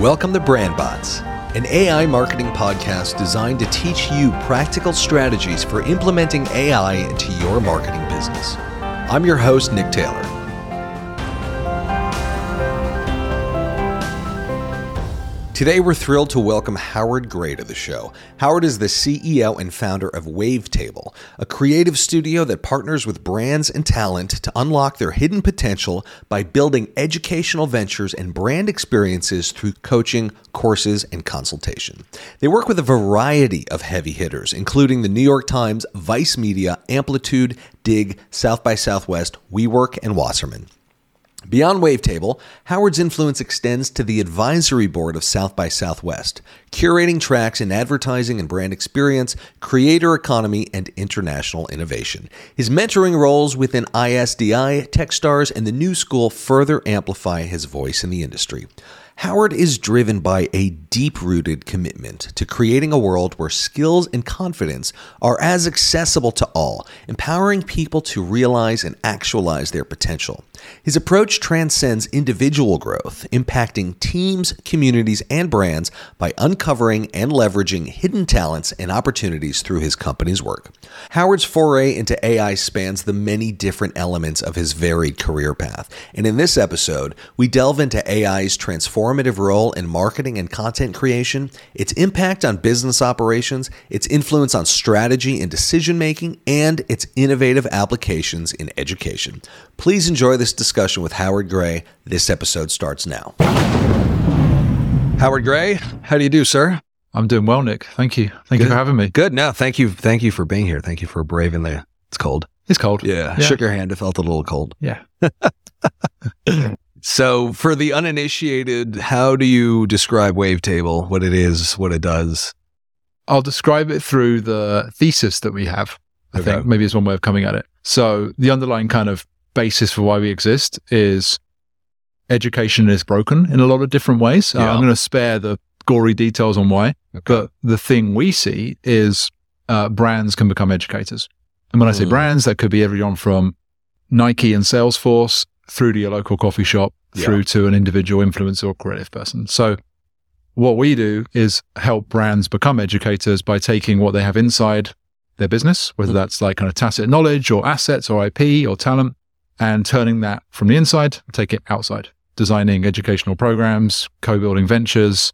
Welcome to BrandBots, an AI marketing podcast designed to teach you practical strategies for implementing AI into your marketing business. I'm your host, Nick Taylor. Today, we're thrilled to welcome Howard Gray to the show. Howard is the CEO and founder of Wavetable, a creative studio that partners with brands and talent to unlock their hidden potential by building educational ventures and brand experiences through coaching, courses, and consultation. They work with a variety of heavy hitters, including the New York Times, Vice Media, Amplitude, Dig, South by Southwest, WeWork, and Wasserman. Beyond Wavetable, Howard's influence extends to the advisory board of South by Southwest, curating tracks in advertising and brand experience, creator economy, and international innovation. His mentoring roles within ISDI, Techstars, and the New School further amplify his voice in the industry. Howard is driven by a deep rooted commitment to creating a world where skills and confidence are as accessible to all, empowering people to realize and actualize their potential. His approach transcends individual growth, impacting teams, communities, and brands by uncovering and leveraging hidden talents and opportunities through his company's work. Howard's foray into AI spans the many different elements of his varied career path, and in this episode, we delve into AI's transformative role in marketing and content creation, its impact on business operations, its influence on strategy and decision making, and its innovative applications in education. Please enjoy this discussion with Howard Gray. This episode starts now. Howard Gray, how do you do, sir? I'm doing well, Nick. Thank you. Thank you for having me. Good. No, thank you. Thank you for being here. Thank you for braving the. It's cold. It's cold. Yeah. Yeah. Shook your hand. It felt a little cold. Yeah. So, for the uninitiated, how do you describe Wavetable? What it is, what it does? I'll describe it through the thesis that we have. I Okay. think maybe it's one way of coming at it. So the underlying kind of basis for why we exist is education is broken in a lot of different ways. Uh, I'm going to spare the gory details on why, but the thing we see is uh, brands can become educators. And when I say Mm. brands, that could be everyone from Nike and Salesforce through to your local coffee shop, Yeah. through to an individual influencer or creative person. So what we do is help brands become educators by taking what they have inside their business, whether Mm. that's like kind of tacit knowledge or assets or IP or talent, and turning that from the inside, take it outside, designing educational programs, co-building ventures,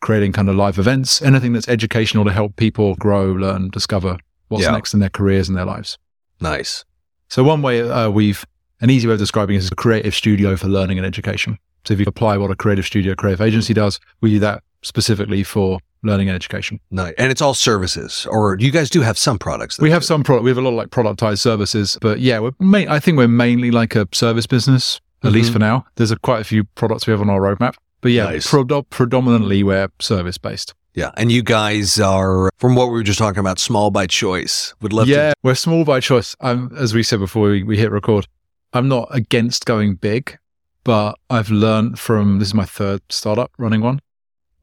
creating kind of live events, anything that's educational to help people grow, learn, discover what's Yeah. next in their careers and their lives. Nice. So one way uh, we've an easy way of describing it is a creative studio for learning and education. So if you apply what a creative studio, creative agency does, we do that specifically for learning and education. Nice. And it's all services, or you guys do have some products. We have do- some product. We have a lot of like productized services, but yeah, we're main, I think we're mainly like a service business, at least Mhm. for now. There's a, quite a few products we have on our roadmap, but yeah, Nice. predo- predominantly we're service based. Yeah. And you guys are, from what we were just talking about, small by choice. Would love yeah, to. we're small by choice. Um, as we said before we, we hit record, I'm not against going big, but I've learned from this is my third startup running one.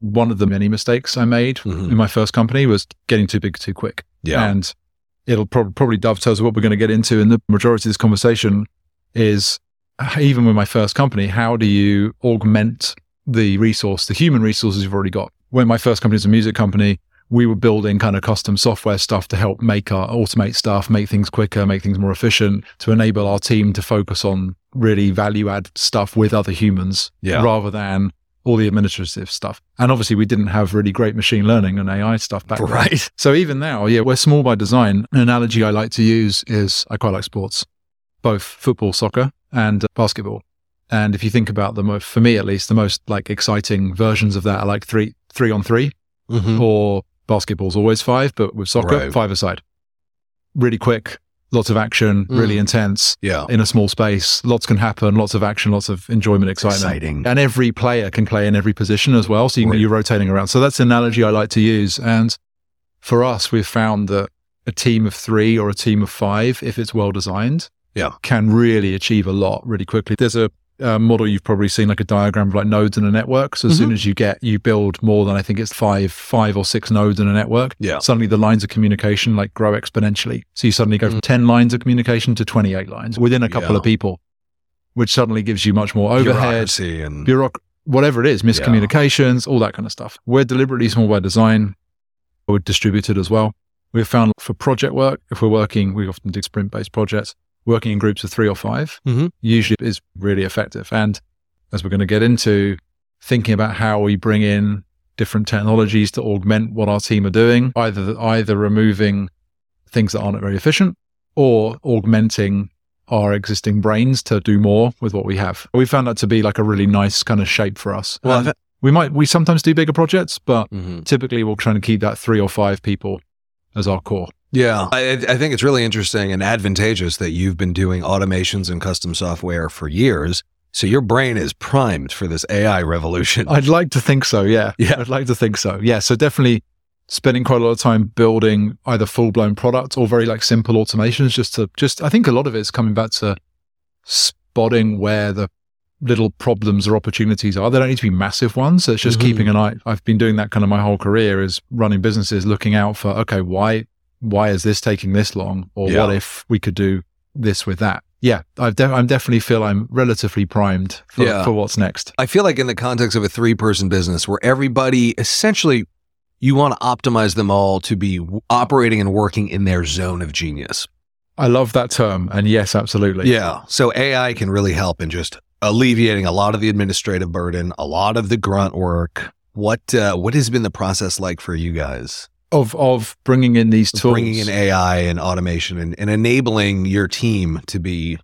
One of the many mistakes I made Mhm. in my first company was getting too big too quick. Yeah. And it'll prob- probably dovetail to what we're going to get into in the majority of this conversation is uh, even with my first company, how do you augment the resource, the human resources you've already got? When my first company was a music company, we were building kind of custom software stuff to help make our automate stuff, make things quicker, make things more efficient, to enable our team to focus on really value add stuff with other humans Yeah. rather than all the administrative stuff. And obviously we didn't have really great machine learning and AI stuff back then. Right. So even now, yeah, we're small by design. An analogy I like to use is I quite like sports, both football, soccer, and basketball. And if you think about the most, for me at least, the most like exciting versions of that are like three, three on three, Mhm. or basketball's always five, but with soccer, Right. five aside. Really quick, lots of action, really Mm. intense Yeah. in a small space. Lots can happen, lots of action, lots of enjoyment, excitement. Exciting. And every player can play in every position as well. So you, Right. you're rotating around. So that's an analogy I like to use. And for us, we've found that a team of three or a team of five, if it's well designed, Yeah. can really achieve a lot really quickly. There's a, uh model you've probably seen like a diagram of like nodes in a network. So as Mm-hmm. soon as you get, you build more than I think it's five, five or six nodes in a network. Yeah. Suddenly the lines of communication like grow exponentially. So you suddenly go from 10 lines of communication to 28 lines within a couple. Yeah. of people, which suddenly gives you much more overhead, Bureaucracy and bureauc- whatever it is, miscommunications, all that kind of stuff. We're deliberately small by design. We're distributed as well. We've found for project work, if we're working, we often do sprint based projects, working in groups of three or 5 Mhm. usually is really effective. And as we're going to get into, thinking about how we bring in different technologies to augment what our team are doing, either either removing things that aren't very efficient or augmenting our existing brains to do more with what we have. We found that to be like a really nice kind of shape for us. Well, And we might we sometimes do bigger projects, but Mhm. typically we're trying to keep that three or five people as our core. Yeah, I, I think it's really interesting and advantageous that you've been doing automations and custom software for years. So your brain is primed for this AI revolution. I'd like to think so. Yeah. Yeah. I'd like to think so. Yeah. So definitely spending quite a lot of time building either full blown products or very like simple automations just to just, I think a lot of it is coming back to spotting where the little problems or opportunities are. They don't need to be massive ones. So it's just Mhm. keeping an eye. I've been doing that kind of my whole career is running businesses, looking out for, okay, why, why is this taking this long? Or Yeah. what if we could do this with that? Yeah. I've de- I'm definitely feel I'm relatively primed for, Yeah. for what's next. I feel like in the context of a three person business where everybody essentially you want to optimize them all to be operating and working in their zone of genius. I love that term. And yes, absolutely. Yeah. So AI can really help in just alleviating a lot of the administrative burden, a lot of the grunt work. What uh, what has been the process like for you guys? Of of bringing in these tools. Bringing in AI and automation and, and enabling your team to be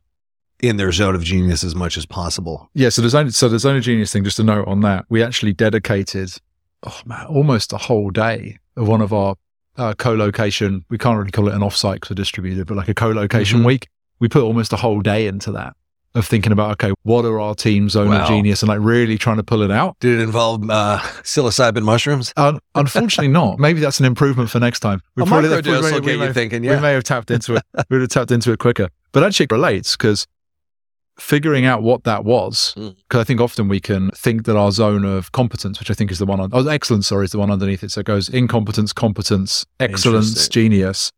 in their zone of genius as much as possible. yeah, so there's only so there's only genius thing, just a note on that. We actually dedicated oh man, almost a whole day of one of our uh, co-location. We can't really call it an offsite because we're distributed, but like a co-location Mhm. week. We put almost a whole day into that of thinking about okay, what are our team's zone Wow. of genius and like really trying to pull it out. Did it involve uh, psilocybin mushrooms? Un- unfortunately, not. Maybe that's an improvement for next time. We A probably- microdose we- will we get may- you thinking, we may have tapped into it. we would have tapped into it quicker. But actually, it relates because figuring out what that was, because I think often we can think that our zone of competence, which I think is the one on oh, excellence, sorry, is the one underneath it. So it goes incompetence, competence, excellence, genius.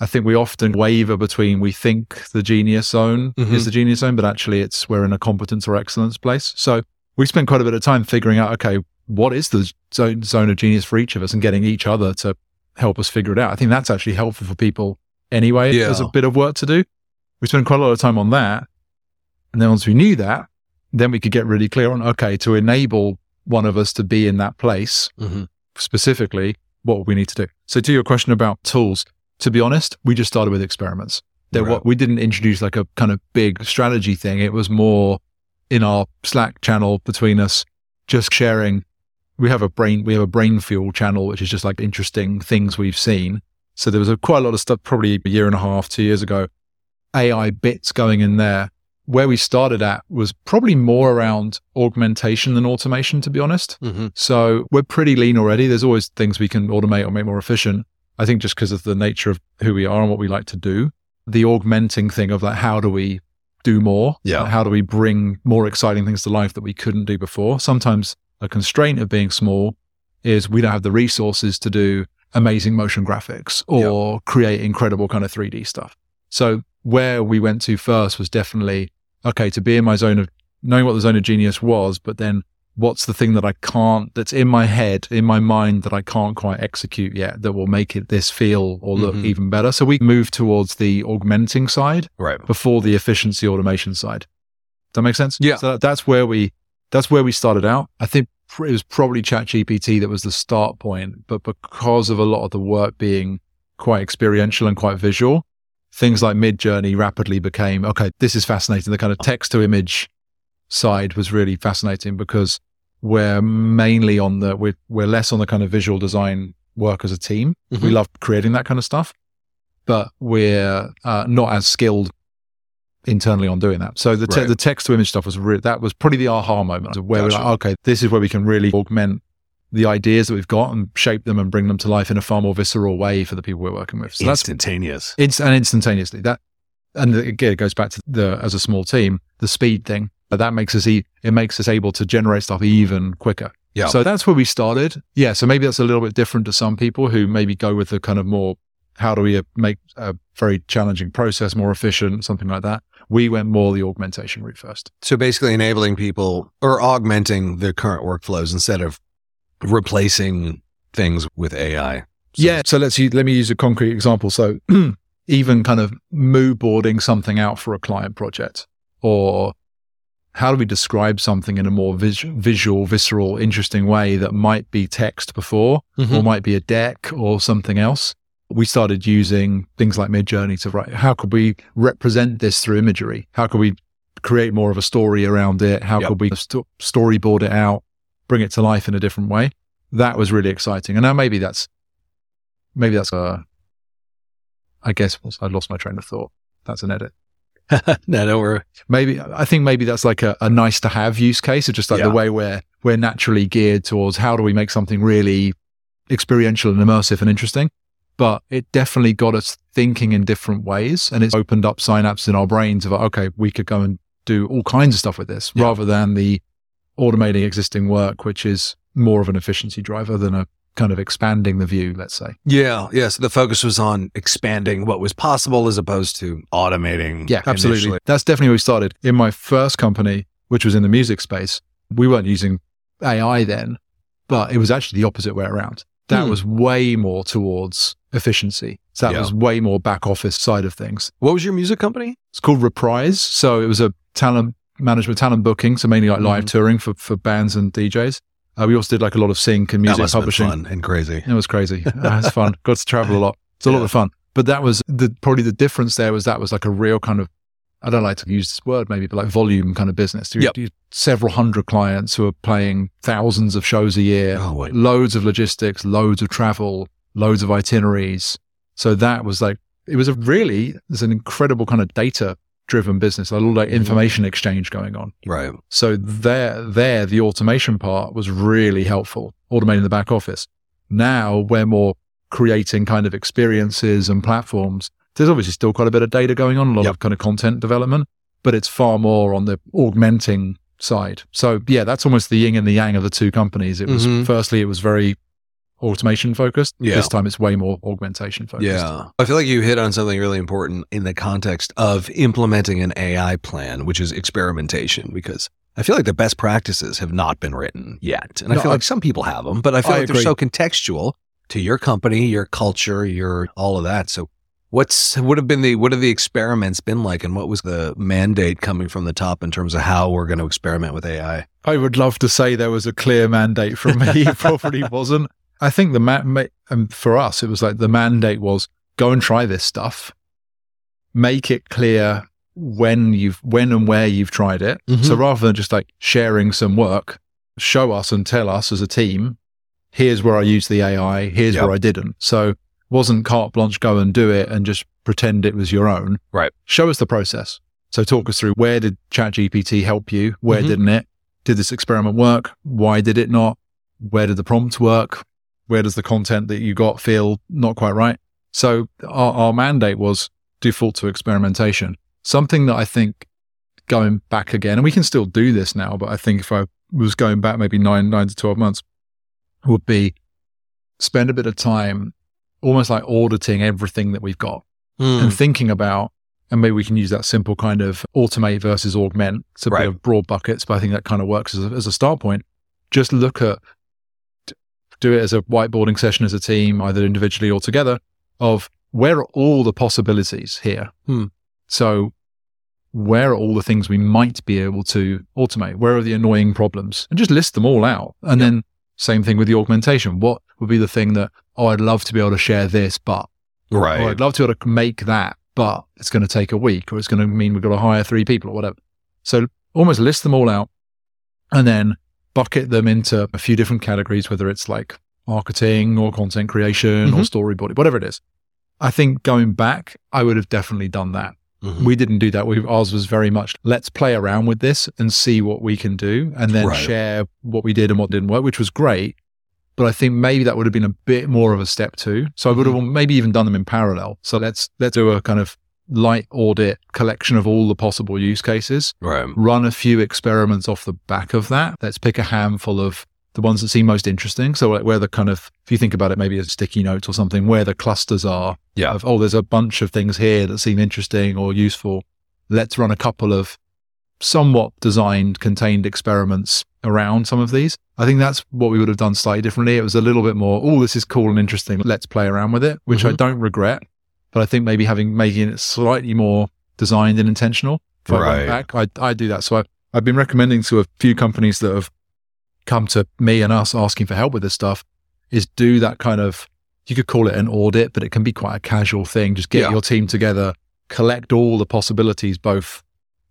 I think we often waver between we think the genius zone Mhm. is the genius zone, but actually it's we're in a competence or excellence place. So we spent quite a bit of time figuring out, okay, what is the zone, zone of genius for each of us and getting each other to help us figure it out. I think that's actually helpful for people anyway. Yeah. There's a bit of work to do. We spent quite a lot of time on that. And then once we knew that, then we could get really clear on, okay, to enable one of us to be in that place Mm-hmm. specifically, what we need to do. So to your question about tools, to be honest, we just started with experiments. There, Right. what we didn't introduce like a kind of big strategy thing. It was more in our Slack channel between us, just sharing. We have a brain, we have a brain fuel channel, which is just like interesting things we've seen. So there was a, quite a lot of stuff, probably a year and a half, two years ago, AI bits going in there. Where we started at was probably more around augmentation than automation, to be honest. Mm-hmm. So we're pretty lean already. There's always things we can automate or make more efficient. I think just because of the nature of who we are and what we like to do, the augmenting thing of like, how do we do more? Yeah. How do we bring more exciting things to life that we couldn't do before? Sometimes a constraint of being small is we don't have the resources to do amazing motion graphics or create incredible kind of 3D stuff. So where we went to first was definitely, okay, to be in my zone of knowing what the zone of genius was, but then what's the thing that I can't, that's in my head, in my mind that I can't quite execute yet that will make it this feel or look Mhm. even better. So we move towards the augmenting side Right. before the efficiency automation side. Does that make sense? Yeah. So that- that's where we, that's where we started out. I think it was probably ChatGPT that was the start point, but because of a lot of the work being quite experiential and quite visual, things like Midjourney rapidly became okay. This is fascinating. The kind of text to image side was really fascinating because we're mainly on the we're we're less on the kind of visual design work as a team. We Mhm. love creating that kind of stuff, but we're uh, not as skilled internally on doing that. So the te- Right. the text to image stuff was re- that was probably the aha moment of where we're like, okay, this is where we can really augment the ideas that we've got and shape them and bring them to life in a far more visceral way for the people we're working with. So that's Instantaneous. it's and instantaneously that, and again, it goes back to the as a small team, the speed thing. But that makes us e- it makes us able to generate stuff even quicker. Yeah. So that's where we started. Yeah. So maybe that's a little bit different to some people who maybe go with the kind of more how do we uh, make a very challenging process more efficient, something like that. We went more the augmentation route first. So basically enabling people or augmenting the current workflows instead of replacing things with AI. So yeah. So let's use, let me use a concrete example. So even kind of mood boarding something out for a client project or how do we describe something in a more vis- visual, visceral, interesting way that might be text before Mhm. or might be a deck or something else? We started using things like Midjourney to write. How could we represent this through imagery? How could we create more of a story around it? How Yep. could we st- storyboard it out, bring it to life in a different way? That was really exciting. And now maybe that's, maybe that's, a, I guess I lost my train of thought. That's an edit no, don't worry. maybe I think maybe that's like a, a nice to have use case of just like Yeah. the way we're we're naturally geared towards how do we make something really experiential and immersive and interesting. But it definitely got us thinking in different ways and it's opened up synapses in our brains of okay, we could go and do all kinds of stuff with this Yeah. rather than the automating existing work, which is more of an efficiency driver than a kind of expanding the view, let's say. Yeah, yeah. So the focus was on expanding what was possible as opposed to automating. Yeah, absolutely. initially. That's definitely where we started. In my first company, which was in the music space, we weren't using AI then, but it was actually the opposite way around. That Hmm. was way more towards efficiency. So that Yeah. was way more back office side of things. What was your music company? It's called Reprise. So it was a talent management, talent booking. So mainly like live Mhm. touring for, for bands and DJs. Uh, we also did like a lot of sync and music must have been publishing. fun and crazy. It was crazy. Uh, It was fun. Got to travel a lot. It's a lot of fun. But that was the probably the difference there was that was like a real kind of I don't like to use this word maybe, but like volume kind of business. You, Yep. you- several hundred clients who are playing thousands of shows a year, Oh, wait. loads of logistics, loads of travel, loads of itineraries. So that was like it was a really there's an incredible kind of data driven business, a lot of like Mhm. information exchange going on. Right. So there, there, the automation part was really helpful, automating the back office. Now we're more creating kind of experiences and platforms. There's obviously still quite a bit of data going on, a lot Yep. of kind of content development, but it's far more on the augmenting side. So yeah, that's almost the yin and the yang of the two companies. It was Mhm. firstly, it was very automation focused. Yeah. This time it's way more augmentation focused. Yeah. I feel like you hit on something really important in the context of implementing an AI plan, which is experimentation, because I feel like the best practices have not been written yet. And I feel I- like some people have them, but I feel I like they're so contextual to your company, your culture, your all of that. So what's what have been the what have the experiments been like and what was the mandate coming from the top in terms of how we're going to experiment with AI? I would love to say there was a clear mandate from me. It probably wasn't. I think the ma- ma- um, for us, it was like the mandate was go and try this stuff, make it clear when you've when and where you've tried it. Mhm. So rather than just like sharing some work, show us and tell us as a team, here's where I used the AI, here's Yep. where I didn't. So wasn't carte blanche, go and do it and just pretend it was your own. Right. Show us the process. So talk us through where did ChatGPT help you? Where Mhm. didn't it? Did this experiment work? Why did it not? Where did the prompt work? Where does the content that you got feel not quite right? So our, our mandate was default to experimentation. Something that I think going back again, and we can still do this now, but I think if I was going back maybe nine, nine to 12 months, would be spend a bit of time almost like auditing everything that we've got Hmm. and thinking about, and maybe we can use that simple kind of automate versus augment. It's a Right. bit of broad buckets, but I think that kind of works as a, as a start point. Just look at, do it as a whiteboarding session as a team, either individually or together, of where are all the possibilities here? Hmm. So where are all the things we might be able to automate? Where are the annoying problems? And just list them all out. And then same thing with the augmentation. What would be the thing that, oh, I'd love to be able to share this, but right. or I'd love to be able to make that, but it's going to take a week or it's going to mean we've got to hire three people or whatever. So almost list them all out and then bucket them into a few different categories, whether it's like marketing or content creation or storyboarding, whatever it is. I think going back, I would have definitely done that. Mhm. We didn't do that. We, ours was very much let's play around with this and see what we can do and then Right. share what we did and what didn't work, which was great. But I think maybe that would have been a bit more of a step two. So I would have Mm-hmm. maybe even done them in parallel. So let's let's do a kind of light audit collection of all the possible use cases, Right. run a few experiments off the back of that. Let's pick a handful of the ones that seem most interesting. So like where the kind of if you think about it, maybe a sticky note or something, where the clusters are Yeah. of oh, there's a bunch of things here that seem interesting or useful. let's run a couple of somewhat designed, contained experiments around some of these. I think that's what we would have done slightly differently. It was a little bit more, oh, this is cool and interesting. Let's play around with it, which I Mhm. don't regret. But I think maybe having making it slightly more designed and intentional. If I Right. went back, I I do that. So I I've been recommending to a few companies that have come to me and us asking for help with this stuff is do that kind of you could call it an audit, but it can be quite a casual thing. Just get Yeah. your team together, collect all the possibilities, both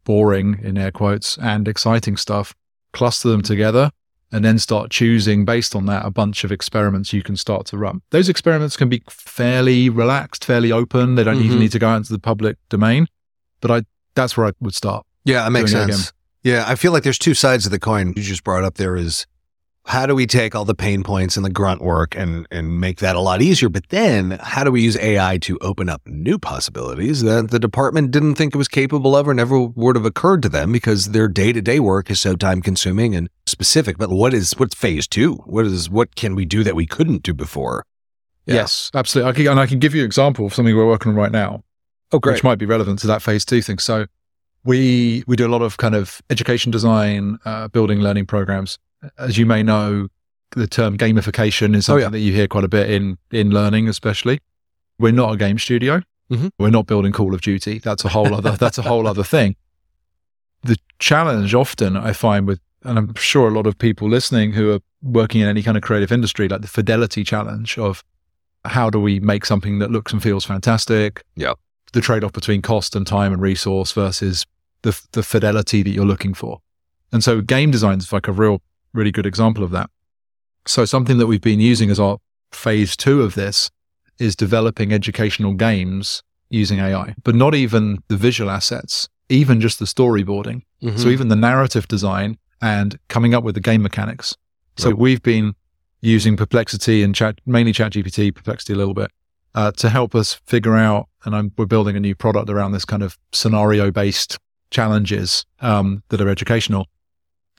boring in air quotes and exciting stuff, cluster them together, and then start choosing based on that a bunch of experiments you can start to run. Those experiments can be fairly relaxed, fairly open. They don't even Mhm. need to go out into the public domain. But I that's where I would start. Yeah, that makes sense. Yeah, I feel like there's two sides of the coin. You just brought up there is how do we take all the pain points and the grunt work and and make that a lot easier? But then how do we use AI to open up new possibilities that the department didn't think it was capable of or never would have occurred to them because their day to day work is so time consuming and specific. But what is what's phase two? What is what can we do that we couldn't do before? Yeah. Yes, absolutely. I can, and I can give you an example of something we're working on right now. Oh, which might be relevant to that phase two thing. So we we do a lot of kind of education design, uh, building learning programs. As you may know, the term gamification is Oh, something yeah. that you hear quite a bit in in learning, especially. We're not a game studio. Mhm. We're not building Call of Duty. That's a whole other that's a whole other thing. The challenge often I find with, and I'm sure a lot of people listening who are working in any kind of creative industry, like the fidelity challenge of how do we make something that looks and feels fantastic? Yeah. The trade off between cost and time and resource versus the, the fidelity that you're looking for. And so game design is like a real, really good example of that. So something that we've been using as our phase two of this is developing educational games using AI, but not even the visual assets, even just the storyboarding. Mm-hmm. So even the narrative design and coming up with the game mechanics. So Right. we've been using Perplexity and chat, mainly ChatGPT, Perplexity a little bit, uh, to help us figure out. And I'm, we're building a new product around this kind of scenario based challenges um, that are educational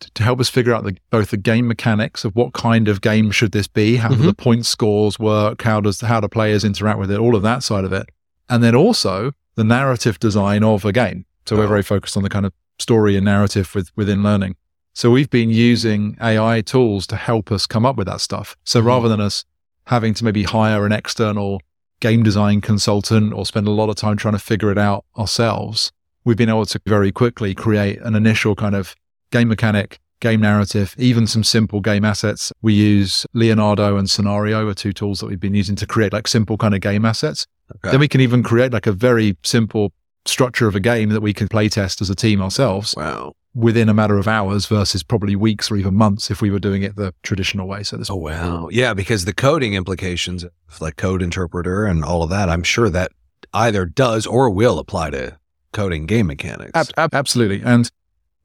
to, to help us figure out the, both the game mechanics of what kind of game should this be, how do Mhm. the point scores work, how does how do players interact with it, all of that side of it, and then also the narrative design of a game. So we're Oh. very focused on the kind of story and narrative with, within learning. So we've been using AI tools to help us come up with that stuff. So Mhm. rather than us having to maybe hire an external game design consultant or spend a lot of time trying to figure it out ourselves, we've been able to very quickly create an initial kind of game mechanic, game narrative, even some simple game assets. We use Leonardo and Scenario are two tools that we've been using to create like simple kind of game assets. Okay. Then we can even create like a very simple structure of a game that we can play test as a team ourselves wow. within a matter of hours versus probably weeks or even months if we were doing it the traditional way. So this Oh wow. Yeah, because the coding implications of like code interpreter and all of that, I'm sure that either does or will apply to coding game mechanics. Ab- ab- absolutely. And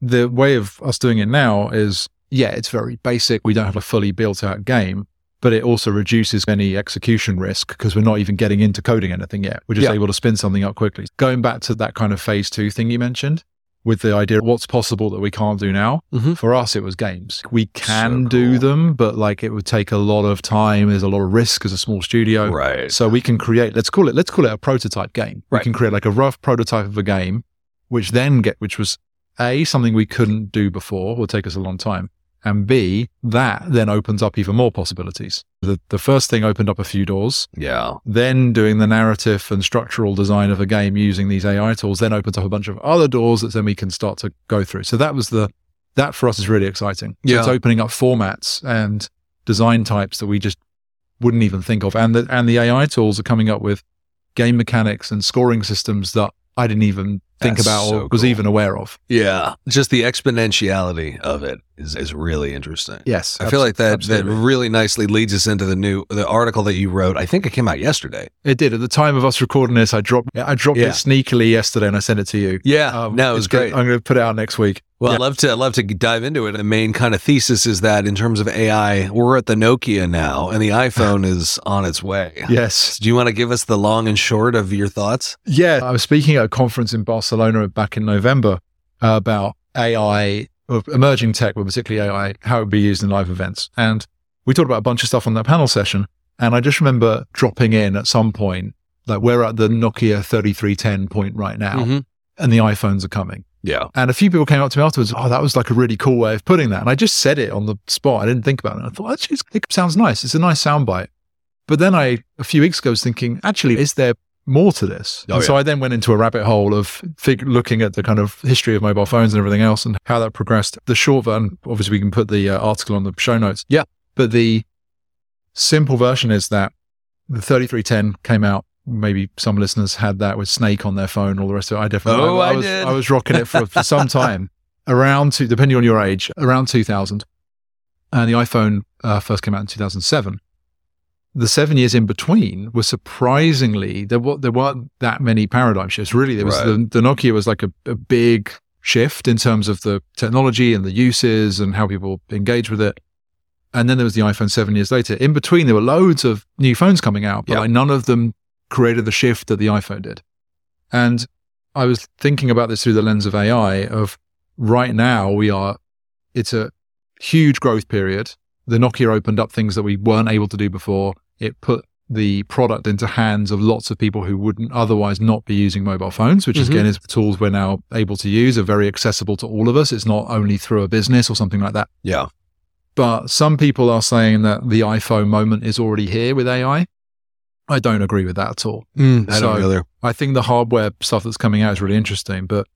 the way of us doing it now is, yeah, it's very basic. We don't have a fully built out game, but it also reduces any execution risk because we're not even getting into coding anything yet. We're just Yeah. able to spin something up quickly. Going back to that kind of phase two thing you mentioned with the idea of what's possible that we can't do now. Mhm. For us, it was games. We can So do them, but like it would take a lot of time. There's a lot of risk as a small studio. Right. So we can create, let's call it, let's call it a prototype game. Right. We can create like a rough prototype of a game, which then get, which was A, something we couldn't do before, will take us a long time. And B, that then opens up even more possibilities. The, the first thing opened up a few doors. Yeah. Then doing the narrative and structural design of a game using these AI tools then opens up a bunch of other doors that then we can start to go through. So that was the, that for us is really exciting. So Yeah. it's opening up formats and design types that we just wouldn't even think of. And the, and the AI tools are coming up with game mechanics and scoring systems that I didn't even think That's about or so was cool. even aware of. Yeah. Just the exponentiality of it is, is really interesting. Yes. I feel like that that really nicely leads us into the new the article that you wrote. I think it came out yesterday. It did. At the time of us recording this, I dropped I dropped Yeah. it sneakily yesterday and I sent it to you. Yeah. Um, no, it was good. great. I'm going to put it out next week. Well, Yeah. I'd love to I'd love to dive into it. The main kind of thesis is that in terms of AI, we're at the Nokia now and the iPhone is on its way. Yes. Do you want to give us the long and short of your thoughts? Yeah. I was speaking at a conference in Barcelona back in November about AI, of emerging tech, but particularly AI, how it would be used in live events. And we talked about a bunch of stuff on that panel session. And I just remember dropping in at some point, like we're at the Nokia 3310 point right now. Mhm. and the iPhones are coming. Yeah. And a few people came up to me afterwards, oh, that was like a really cool way of putting that. And I just said it on the spot. I didn't think about it. I thought, actually, it sounds nice. It's a nice soundbite. But then I, a few weeks ago, was thinking, actually, is there more to this? Oh, and so yeah. I then went into a rabbit hole of fig- looking at the kind of history of mobile phones and everything else and how that progressed. The short version, obviously, we can put the uh, article on the show notes. Yeah. But the simple version is that the 3310 came out. Maybe some listeners had that with Snake on their phone, all the rest of it. I definitely, Oh, I was, did. I was rocking it for, for some time, around two, depending on your age, around 2000. And the iPhone uh, first came out in 2007. The seven years in between were surprisingly there. wa- There weren't that many paradigm shifts. Really, there was Right. the, the Nokia was like a, a big shift in terms of the technology and the uses and how people engage with it. And then there was the iPhone seven years later. In between, there were loads of new phones coming out, but Yeah. like none of them created the shift that the iPhone did. And I was thinking about this through the lens of AI of right now we are, it's a huge growth period. The Nokia opened up things that we weren't able to do before. It put the product into hands of lots of people who wouldn't otherwise not be using mobile phones, which Mhm. again is the tools we're now able to use are very accessible to all of us. It's not only through a business or something like that. Yeah. But some people are saying that the iPhone moment is already here with AI. I don't agree with that at all. Mm, I don't either. I think the hardware stuff that's coming out is really interesting. But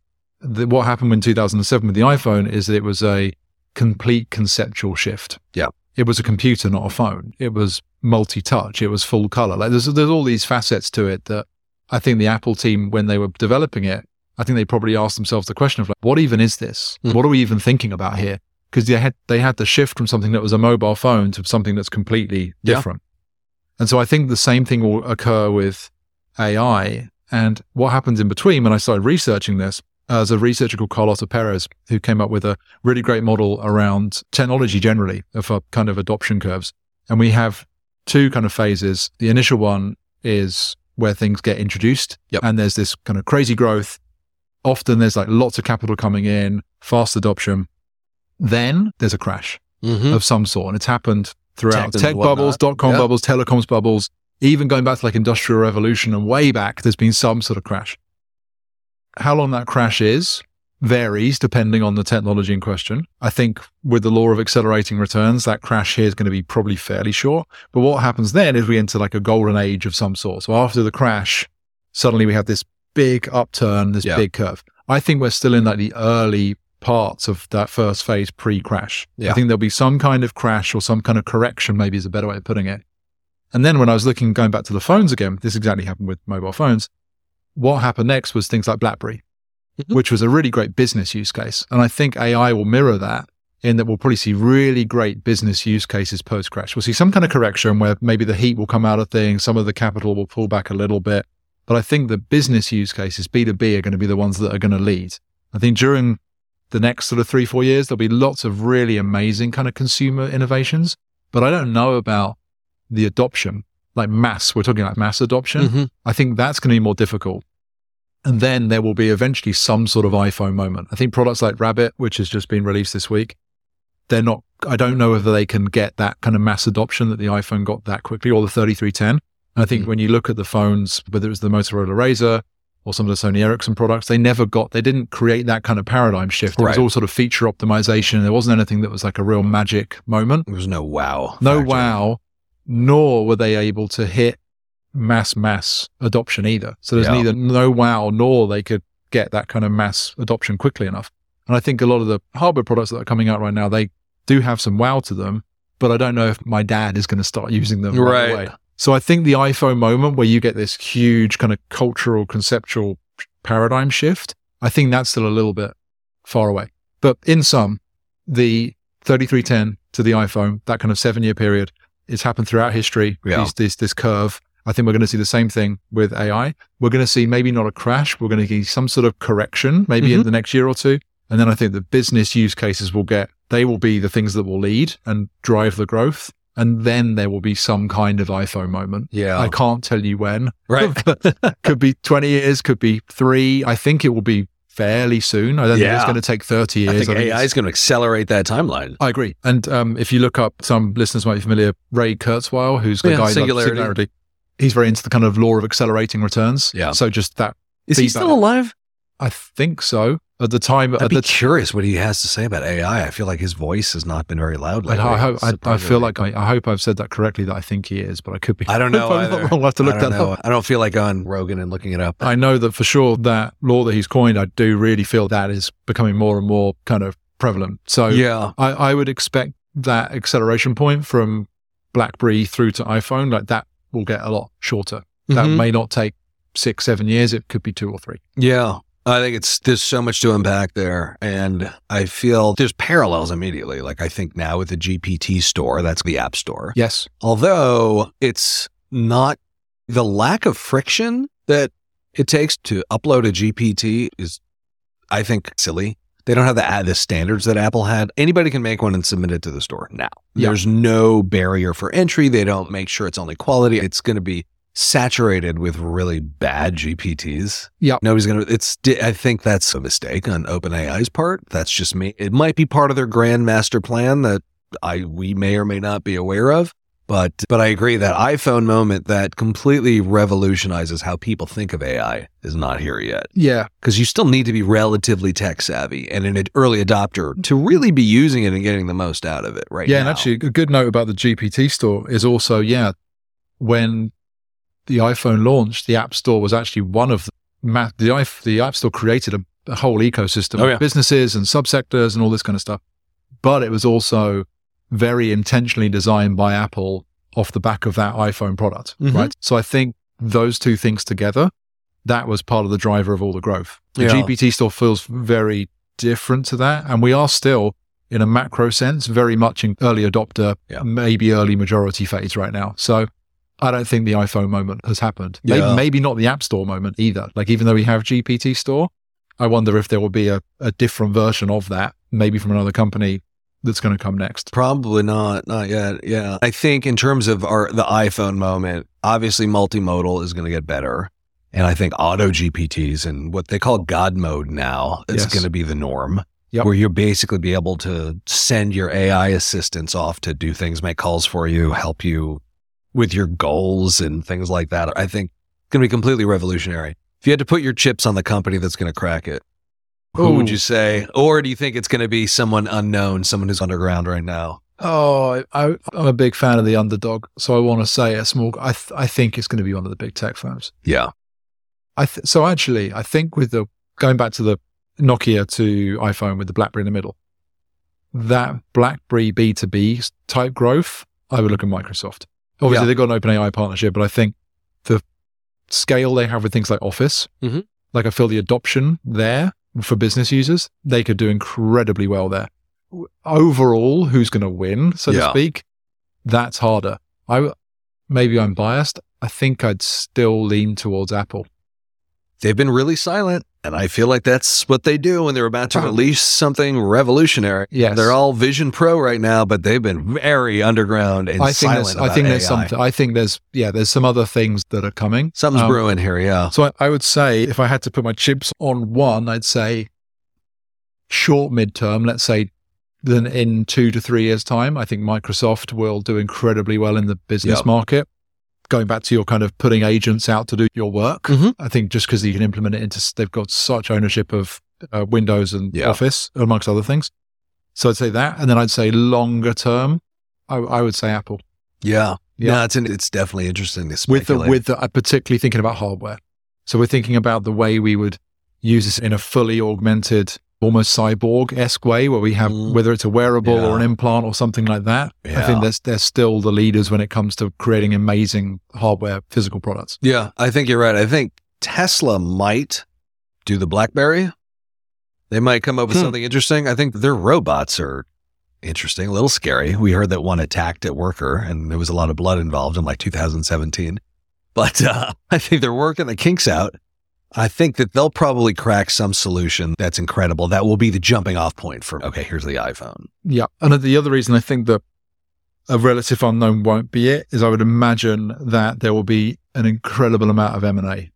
the, what happened in 2007 with the iPhone is that it was a complete conceptual shift. Yeah. It was a computer, not a phone. It was multi-touch. It was full color. Like there's there's all these facets to it that I think the Apple team, when they were developing it, I think they probably asked themselves the question of like, what even is this? Mm. What are we even thinking about here? Because they had they had to shift from something that was a mobile phone to something that's completely Yeah. different. And so I think the same thing will occur with AI. And what happens in between when I started researching this, uh, there's a researcher called Carlota Perez who came up with a really great model around technology generally of a kind of adoption curves. And we have two kind of phases. The initial one is where things get introduced Yep. and there's this kind of crazy growth. Often there's like lots of capital coming in, fast adoption. Then there's a crash Mhm. of some sort. And it's happened throughout Tech tech bubbles, dot com Yeah. bubbles, telecoms bubbles, even going back to like industrial revolution and way back, there's been some sort of crash. How long that crash is varies depending on the technology in question. I think with the law of accelerating returns, that crash here is going to be probably fairly short. But what happens then is we enter like a golden age of some sort. So after the crash, suddenly we have this big upturn, this Yeah. big curve. I think we're still in like the early parts of that first phase pre-crash. Yeah. I think there'll be some kind of crash or some kind of correction, maybe is a better way of putting it. And then when I was looking, going back to the phones again, this exactly happened with mobile phones. What happened next was things like BlackBerry, Mhm. which was a really great business use case. And I think AI will mirror that in that we'll probably see really great business use cases post crash. We'll see some kind of correction where maybe the heat will come out of things, some of the capital will pull back a little bit. But I think the business use cases, B2B, are going to be the ones that are going to lead. I think during the next sort of three, four years, there'll be lots of really amazing kind of consumer innovations. But I don't know about the adoption, like mass. We're talking like mass adoption. Mhm. I think that's going to be more difficult. And then there will be eventually some sort of iPhone moment. I think products like Rabbit, which has just been released this week, they're not, I don't know whether they can get that kind of mass adoption that the iPhone got that quickly or the 3310. And I think Mhm. when you look at the phones, whether it was the Motorola Razr or some of the Sony Ericsson products, they never got, they didn't create that kind of paradigm shift. It was all sort of feature optimization. There wasn't anything that was like a real magic moment There was no wow. no factor. wow, nor were they able to hit mass mass adoption either. So there's Yeah. neither no wow nor they could get that kind of mass adoption quickly enough. And I think a lot of the hardware products that are coming out right now, they do have some wow to them, but I don't know if my dad is going to start using them right, Right. away. So I think the iPhone moment where you get this huge kind of cultural conceptual paradigm shift, I think that's still a little bit far away. But in sum, the 3310 to the iPhone, that kind of seven year period, it's happened throughout history. Yeah. These, this, this curve. I think we're going to see the same thing with AI. We're going to see maybe not a crash. We're going to see some sort of correction maybe in Mhm. the next year or two. And then I think the business use cases will get, they will be the things that will lead and drive the growth. And then there will be some kind of iPhone moment. Yeah. I can't tell you when. right. could be 20 years, could be three. I think it will be fairly soon. I don't think it's going to take 30 years. I think it's- AI is going to accelerate that timeline. I agree. And um, if you look up, some listeners might be familiar, Ray Kurzweil, who's the Yeah, guy Singularity. Singularity. He's very into the kind of law of accelerating returns. Yeah. So just that. Is he still alive? I think so. At the time, I'd at be the curious what he has to say about AI. I feel like his voice has not been very loud I, lately. I hope I, I feel like I, I hope I've said that correctly. That I think he is, but I could be. I don't know. I'm not either. wrong. I'll have to look that know. up. I don't feel like on Rogan and looking it up. I know that for sure that law that he's coined, I do really feel that is becoming more and more kind of prevalent. So yeah. I, I would expect that acceleration point from BlackBerry through to iPhone, like that will get a lot shorter. That Mhm. may not take six, seven years. It could be two or three. Yeah. I think it's there's so much to unpack there. And I feel there's parallels immediately. Like I think now with the GPT store, that's the app store. Yes. Although it's not the lack of friction that it takes to upload a GPT is I think silly. They don't have the the standards that Apple had. Anybody can make one and submit it to the store now. Yeah. There's no barrier for entry. They don't make sure it's only quality. It's going to be saturated with really bad GPTs. Yeah. Nobody's going to, it's, I think that's a mistake on OpenAI's part. That's just me. It might be part of their grand master plan that I, we may or may not be aware of. But, but I agree that iPhone moment that completely revolutionizes how people think of AI is not here yet. Yeah. Because you still need to be relatively tech savvy and an early adopter to really be using it and getting the most out of it right yeah. now. And actually, a good note about the GPT store is also, yeah, when the iPhone launched, the App Store was actually one of the, the, the App Store created a, a whole ecosystem Oh, of businesses and subsectors and all this kind of stuff. But it was also very intentionally designed by Apple off the back of that iPhone product, Mhm. right? So I think those two things together, that was part of the driver of all the growth. The Yeah. GPT store feels very different to that. And we are still, in a macro sense, very much in early adopter, Yeah. maybe early majority phase right now. So I don't think the iPhone moment has happened. Maybe, maybe not the App Store moment either. Like, even though we have GPT store, I wonder if there will be a, a different version of that, maybe from another company that's going to come next. Probably not, not yet. Yeah, I think in terms of our the iPhone moment, obviously multimodal is going to get better, and I think auto GPTs and what they call God mode now is Yes. going to be the norm. Yep. Where you'll basically be able to send your AI assistants off to do things, make calls for you, help you with your goals and things like that. I think it's going to be completely revolutionary. If you had to put your chips on the company that's going to crack it, who would you say? Or do you think it's going to be someone unknown, someone who's underground right now? Oh, I, I'm a big fan of the underdog. So I want to say a small, I, th- I think it's going to be one of the big tech firms. Yeah. I th- so actually, I think with the going back to the Nokia to iPhone with the BlackBerry in the middle, that BlackBerry B2B type growth, I would look at Microsoft. Obviously, Yeah. they've got an OpenAI partnership, but I think the scale they have with things like Office, Mhm. like I feel the adoption there for business users, they could do incredibly well there. Overall, who's going to win, so Yeah. to speak, that's harder. I maybe I'm biased. I think I'd still lean towards Apple. They've been really silent. And I feel like that's what they do when they're about to Oh. release something revolutionary. Yes. They're all Vision Pro right now, but they've been very underground and I think silent there's, I think there's AI. something. I think there's yeah, there's some other things that are coming. Something's Um, brewing here, yeah. So I, I would say if I had to put my chips on one, I'd say short midterm. Let's say then in two to three years' time, I think Microsoft will do incredibly well in the business Yep. market. Going back to your kind of putting agents out to do your work, Mhm. I think just because you can implement it into, they've got such ownership of uh, Windows and Yeah. Office amongst other things. So I'd say that, and then I'd say longer term, I, I would say Apple. Yeah. Yeah. No, it's, an, it's definitely interesting to with the with the, uh, particularly thinking about hardware. So we're thinking about the way we would use this in a fully augmented, almost cyborg esque way, where we have Mm. whether it's a wearable Yeah. or an implant or something like that. I think they're they're still the leaders when it comes to creating amazing hardware physical products. Yeah, I think you're right. I think Tesla might do the BlackBerry. They might come up with Hmm. something interesting. I think their robots are interesting, a little scary. We heard that one attacked at Worker and there was a lot of blood involved in like 2017. But uh, I think they're working the kinks out. I think that they'll probably crack some solution that's incredible. That will be the jumping off point for, okay, here's the iPhone. Yeah, and the other reason I think that a relative unknown won't be it is I would imagine that there will be an incredible amount of M and A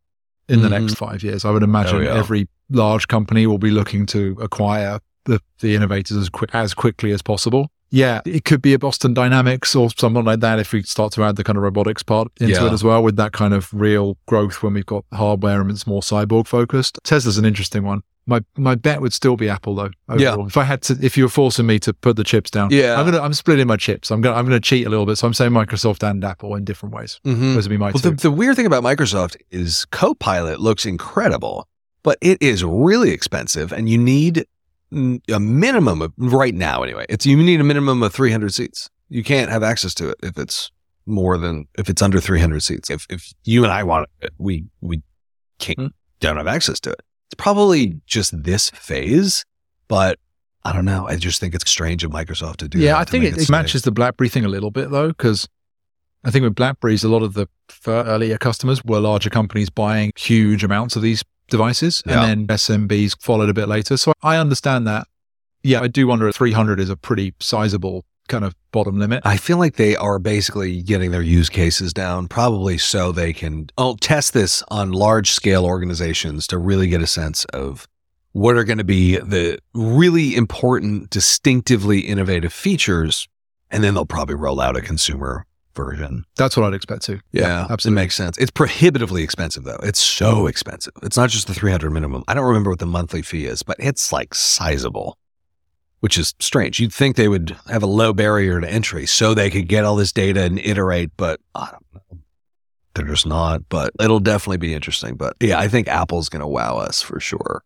in the Mhm. next five years. I would imagine Oh, yeah. every large company will be looking to acquire the, the innovators as quick as quickly as possible. Yeah, it could be a Boston Dynamics or someone like that if we start to add the kind of robotics part into Yeah. it as well with that kind of real growth when we've got hardware and it's more cyborg focused. Tesla's an interesting one. My my bet would still be Apple though. Yeah. If I had to, if you were forcing me to put the chips down, Yeah. I'm gonna I'm splitting my chips. I'm gonna I'm gonna cheat a little bit. So I'm saying Microsoft and Apple in different ways. Mm-hmm. Those would be my Well, two. the, the weird thing about Microsoft is Copilot looks incredible, but it is really expensive, and you need a minimum of right now anyway. It's you need a minimum of 300 seats. You can't have access to it if it's more than if it's under 300 seats. If if you and I want it, we we can't Hmm. don't have access to it. It's probably just this phase, but I don't know. I just think it's strange of Microsoft to do. yeah, that, I think it, it matches the BlackBerry thing a little bit though, because I think with BlackBerries, a lot of the earlier customers were larger companies buying huge amounts of these devices, Yeah. and then SMBs followed a bit later. So I understand that. Yeah, I do wonder if 300 is a pretty sizable kind of bottom limit. I feel like they are basically getting their use cases down, probably so they can oh, test this on large scale organizations to really get a sense of what are going to be the really important, distinctively innovative features. And then they'll probably roll out a consumer version. That's what I'd expect to. Yeah, absolutely. It makes sense. It's prohibitively expensive, though. It's so expensive. It's not just the 300 minimum. I don't remember what the monthly fee is, but it's like sizable, which is strange. You'd think they would have a low barrier to entry so they could get all this data and iterate, but I don't know. They're just not, but it'll definitely be interesting. But yeah, I think Apple's going to wow us for sure.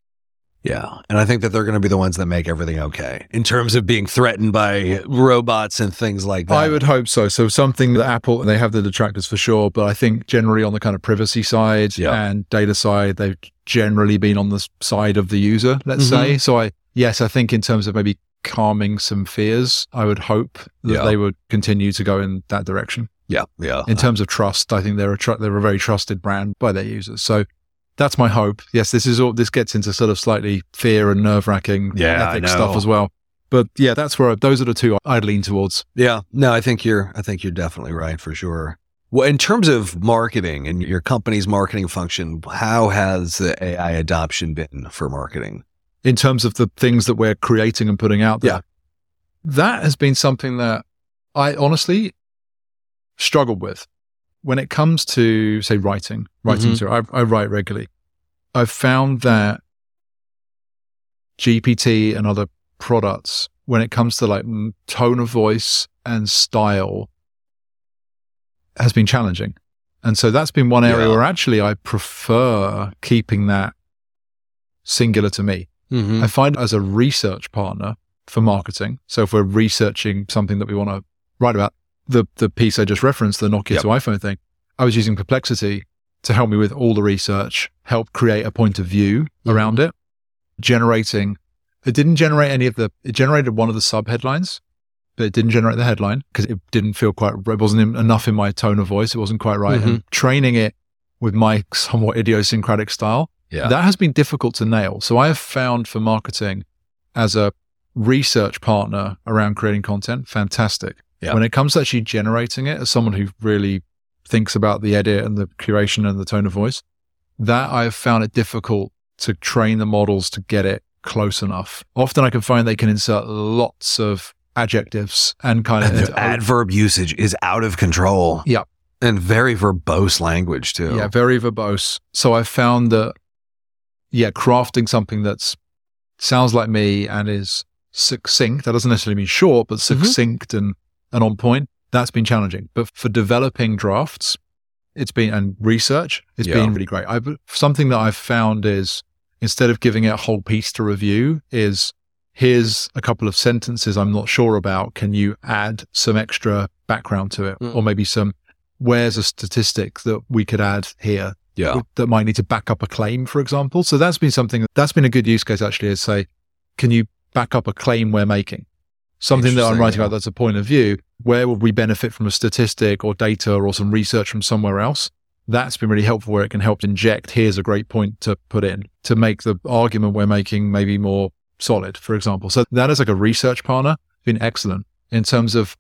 Yeah. And I think that they're going to be the ones that make everything okay in terms of being threatened by robots and things like that. I would hope so. So something that Apple they have the detractors for sure, but I think generally on the kind of privacy side Yeah. and data side, they've generally been on the side of the user. Let's Mhm. say. So I yes, I think in terms of maybe calming some fears, I would hope that Yeah. they would continue to go in that direction. Yeah. Yeah. In terms of trust, I think they're a tr- they're a very trusted brand by their users. So. That's my hope. Yes, this is all. This gets into sort of slightly fear and nerve wracking Yeah, ethics stuff as well. But yeah, that's where I, those are the two I'd lean towards. Yeah. No, I think you're I think you're definitely right for sure. Well, in terms of marketing and your company's marketing function, how has the AI adoption been for marketing? in terms of the things that we're creating and putting out there. Yeah. That has been something that I honestly struggled with when it comes to, say, writing. Writing, Mhm. material. I, I write regularly. I've found that GPT and other products, when it comes to like tone of voice and style, has been challenging. And so that's been one area Yeah. where actually I prefer keeping that singular to me. Mm-hmm. I find as a research partner for marketing. So if we're researching something that we want to write about, the the piece I just referenced, the Nokia Yep. to iPhone thing, I was using Perplexity to help me with all the research, help create a point of view Mm-hmm. around it, generating. It didn't generate any of the. It generated one of the sub headlines, but it didn't generate the headline because it didn't feel quite. It wasn't in- enough in my tone of voice. It wasn't quite right. And Mm-hmm. training it with my somewhat idiosyncratic style Yeah. that has been difficult to nail. So I have found for marketing as a research partner around creating content, fantastic. Yeah. When it comes to actually generating it, as someone who really thinks about the edit and the curation and the tone of voice, that I have found it difficult to train the models to get it close enough. Often I can find they can insert lots of adjectives and kind of adverb usage is out of control. Yep. And very verbose language too. Yeah, very verbose. So I found that, yeah, crafting something that's sounds like me and is succinct. That doesn't necessarily mean short, but Mhm. succinct and and on point. That's been challenging. But for developing drafts, it's been and research, it's Yeah. been really great. I something that I've found is instead of giving it a whole piece to review, is here's a couple of sentences I'm not sure about. Can you add some extra background to it, Mm. or maybe some where's a statistic that we could add here Yeah. that might need to back up a claim, for example. So that's been something that's been a good use case actually is say, can you back up a claim we're making? Something that I'm writing about that's a point of view. Where would we benefit from a statistic or data or some research from somewhere else? That's been really helpful where it can help inject, here's a great point to put in to make the argument we're making maybe more solid, for example. So that is like a research partner, been excellent in terms of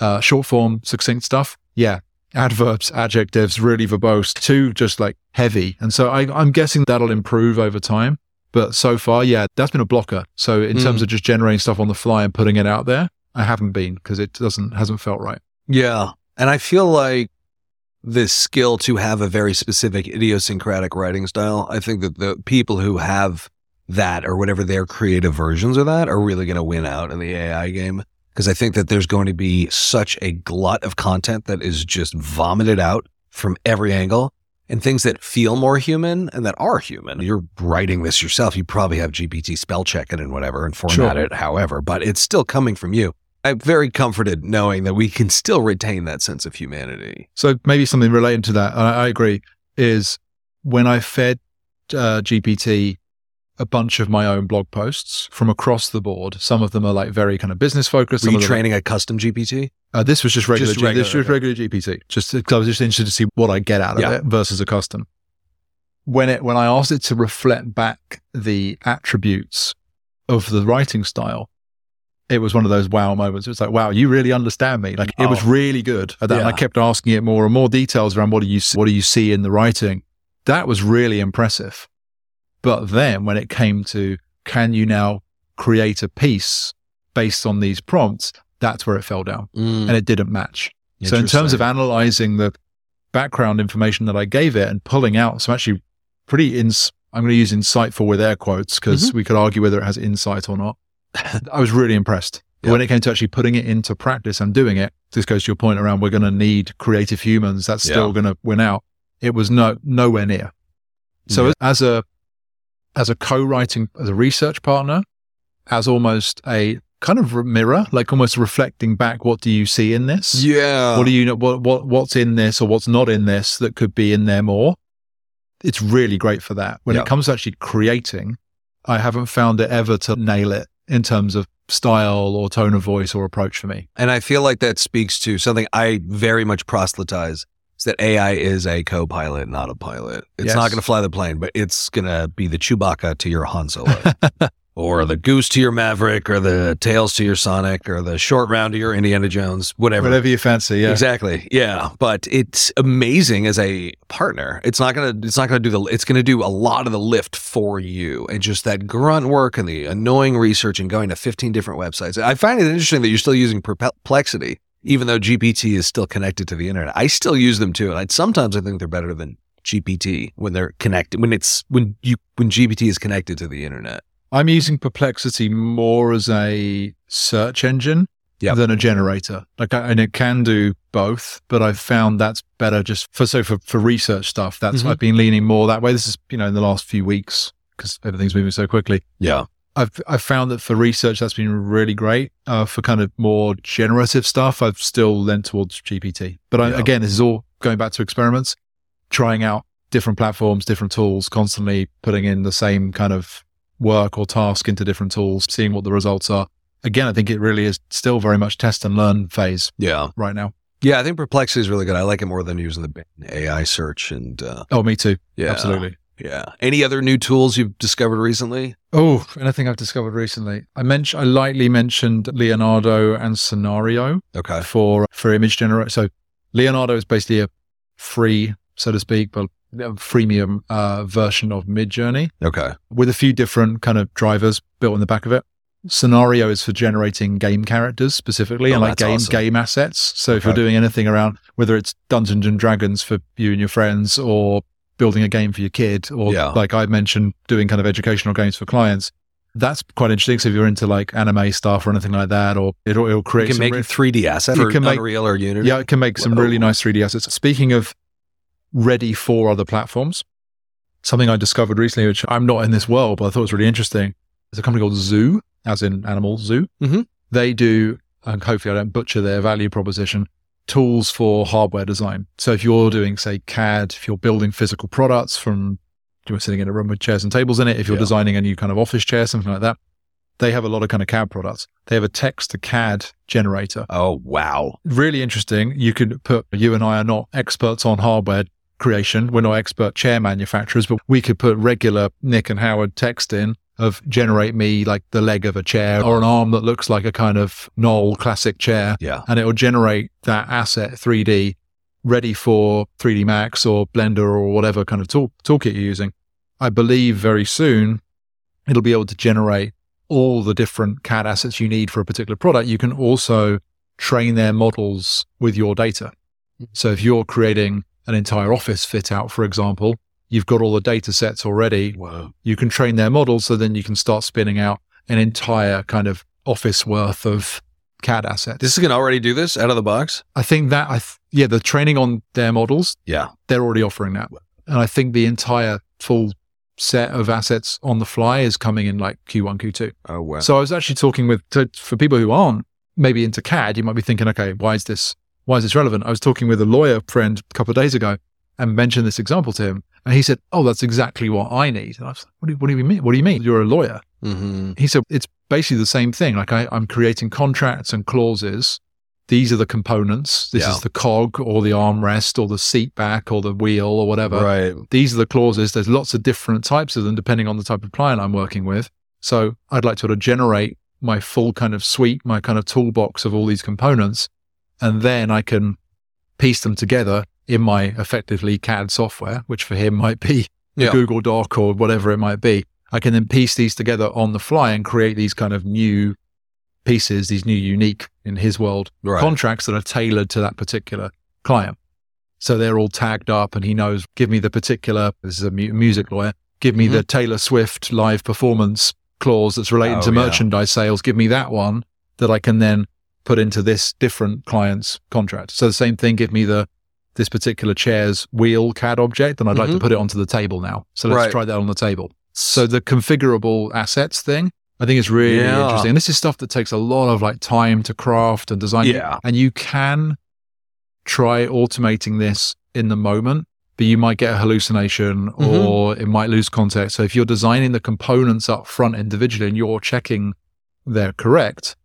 uh, short form, succinct stuff. Yeah, adverbs, adjectives, really verbose, too just like heavy. And so I, I'm guessing that'll improve over time. But so far, yeah, that's been a blocker. So in Mm. terms of just generating stuff on the fly and putting it out there, I haven't been because it doesn't hasn't felt right. Yeah. And I feel like this skill to have a very specific idiosyncratic writing style, I think that the people who have that or whatever their creative versions of that are really going to win out in the AI game. Because I think that there's going to be such a glut of content that is just vomited out from every angle and things that feel more human and that are human. You're writing this yourself. You probably have GPT spell check it and whatever and format Sure. it however, but it's still coming from you. I'm very comforted knowing that we can still retain that sense of humanity. So maybe something related to that, and I, I agree, is when I fed uh, GPT a bunch of my own blog posts from across the board. Some of them are like very kind of business focused. Were you them, a custom GPT? uh, this was just regular. Just G- regular, this was okay. regular GPT. Just because I was just interested to see what I get out of Yeah. it versus a custom. When it when I asked it to reflect back the attributes of the writing style, it was one of those wow moments. It was like, wow, you really understand me. Like it was Oh. really good at that. And I kept asking it more and more details around what do you see, what do you see in the writing. That was really impressive. But then when it came to can you now create a piece based on these prompts, that's where it fell down and it didn't match. So in terms of analyzing the background information that I gave it and pulling out some actually pretty ins I'm going to use insightful with air quotes because Mm-hmm. we could argue whether it has insight or not. I was really impressed. Yeah. When it came to actually putting it into practice and doing it, this goes to your point around we're going to need creative humans. That's still Yeah. going to win out. It was no nowhere near. So Yeah. as a as a co-writing as a research partner, as almost a kind of mirror, like almost reflecting back, what do you see in this? yeah. what do you know what, what what's in this or what's not in this that could be in there more it's really great for that when Yeah. it comes to actually creating i haven't found it ever to nail it in terms of style or tone of voice or approach for me And I feel like that speaks to something I very much proselytize is that AI is a co pilot, not a pilot. It's Yes. not going to fly the plane, but it's going to be the Chewbacca to your Han Solo. or the Goose to your Maverick, or the Tails to your Sonic, or the Short Round to your Indiana Jones, whatever. whatever you fancy yeah Exactly. Yeah. But it's amazing as a partner. It's not gonna it's not gonna do the it's gonna do a lot of the lift for you. And just that grunt work and the annoying research and going to 15 different websites. I find it interesting that you're still using perplexity, even though GPT is still connected to the internet. I still use them too. And I sometimes I think they're better than GPT when they're connected when it's when you when GPT is connected to the internet. i'm using perplexity more as a search engine Yep. than a generator like I, and it can do both but i've found that's better just for so for, for research stuff that's Mhm. i've been leaning more that way this is you know in the last few weeks because everything's moving so quickly Yeah. I've I've found that for research that's been really great. Uh, for kind of more generative stuff, I've still lent towards GPT. But I, Yeah. again, this is all going back to experiments, trying out different platforms, different tools, constantly putting in the same kind of work or task into different tools, seeing what the results are. Again, I think it really is still very much test and learn phase Yeah. right now. Yeah, I think Perplexity is really good. I like it more than using the AI search and uh, Oh, me too. yeah, Absolutely. Yeah. Any other new tools you've discovered recently? Oh, anything I've discovered recently. I mentioned I lightly mentioned Leonardo and Scenario. Okay. for for image generation. So Leonardo is basically a free, so to speak, but freemium uh, version of Midjourney Okay. with a few different kind of drivers built in the back of it. Scenario is for generating game characters specifically Oh, and like game awesome. game assets. So if you're doing anything around whether it's Dungeons and Dragons for you and your friends or building a game for your kid or Yeah. like I mentioned doing kind of educational games for clients, that's quite interesting. So if you're into like anime stuff or anything like that, or it'll, it'll You can make re- 3D assets. You can make- Unreal or Unity. yeah, it can make some really nice 3D assets. Speaking of ready for other platforms, something I discovered recently, which I'm not in this world, but I thought was really interesting. There's a company called Zoo, as in animal zoo. Mhm. They do, and hopefully I don't butcher their value proposition, tools for hardware design. So if you're doing, say, CAD, if you're building physical products from, you're sitting in a room with chairs and tables in it, if you're Yeah. designing a new kind of office chair, something like that, they have a lot of kind of CAD products. They have a text to CAD generator Oh wow. really interesting. You could put you and I are not experts on hardware creation. We're not expert chair manufacturers, but we could put regular Nick and Howard text in of generate me like the leg of a chair or an arm that looks like a kind of Knoll classic chair. Yeah. And it will generate that asset 3D ready for 3D Max or Blender or whatever kind of tool, toolkit you're using. I believe very soon it'll be able to generate all the different CAD assets you need for a particular product, you can also train their models with your data. Mm. So if you're creating an entire office fit out, for example, you've got all the data sets already. Whoa. You can train their models. So then you can start spinning out an entire kind of office worth of CAD assets. This is going to already do this out of the box? I think that I, th- yeah, the training on their models, Yeah. they're already offering that. And I think the entire full set of assets on the fly is coming in like Q1, Q2. Oh, wow. So I was actually talking with, to, for people who aren't maybe into CAD, you might be thinking, okay, why is this, why is this relevant? I was talking with a lawyer friend a couple of days ago and mentioned this example to him. And he said, oh, that's exactly what I need. And I was like, what do, what do you mean? What do you mean? You're a lawyer. hmm He said, it's basically the same thing. Like I, I'm creating contracts and clauses. These are the components. This Yeah. is the cog or the armrest or the seat back or the wheel or whatever. Right. These are the clauses. There's lots of different types of them depending on the type of client I'm working with. So I'd like to sort of generate my full kind of suite, my kind of toolbox of all these components. And then I can piece them together in my effectively CAD software, which for him might be Yeah. Google Doc or whatever it might be. I can then piece these together on the fly and create these kind of new pieces, these new unique in his world Right. contracts that are tailored to that particular client. So they're all tagged up and he knows, give me the particular, this is a mu- music lawyer, give me mm-hmm. the Taylor Swift live performance clause that's related Oh, to yeah. merchandise sales. Give me that one that I can then put into this different client's contract. So the same thing, give me the, this particular chair's wheel CAD object and I'd like to Mhm. put it onto the table now. So let's Right. try that on the table. So the configurable assets thing, I think is really Yeah. interesting. And this is stuff that takes a lot of like time to craft and design. Yeah. And you can try automating this in the moment, but you might get a hallucination Mm-hmm. or it might lose context. So if you're designing the components up front individually and you're checking they're correct,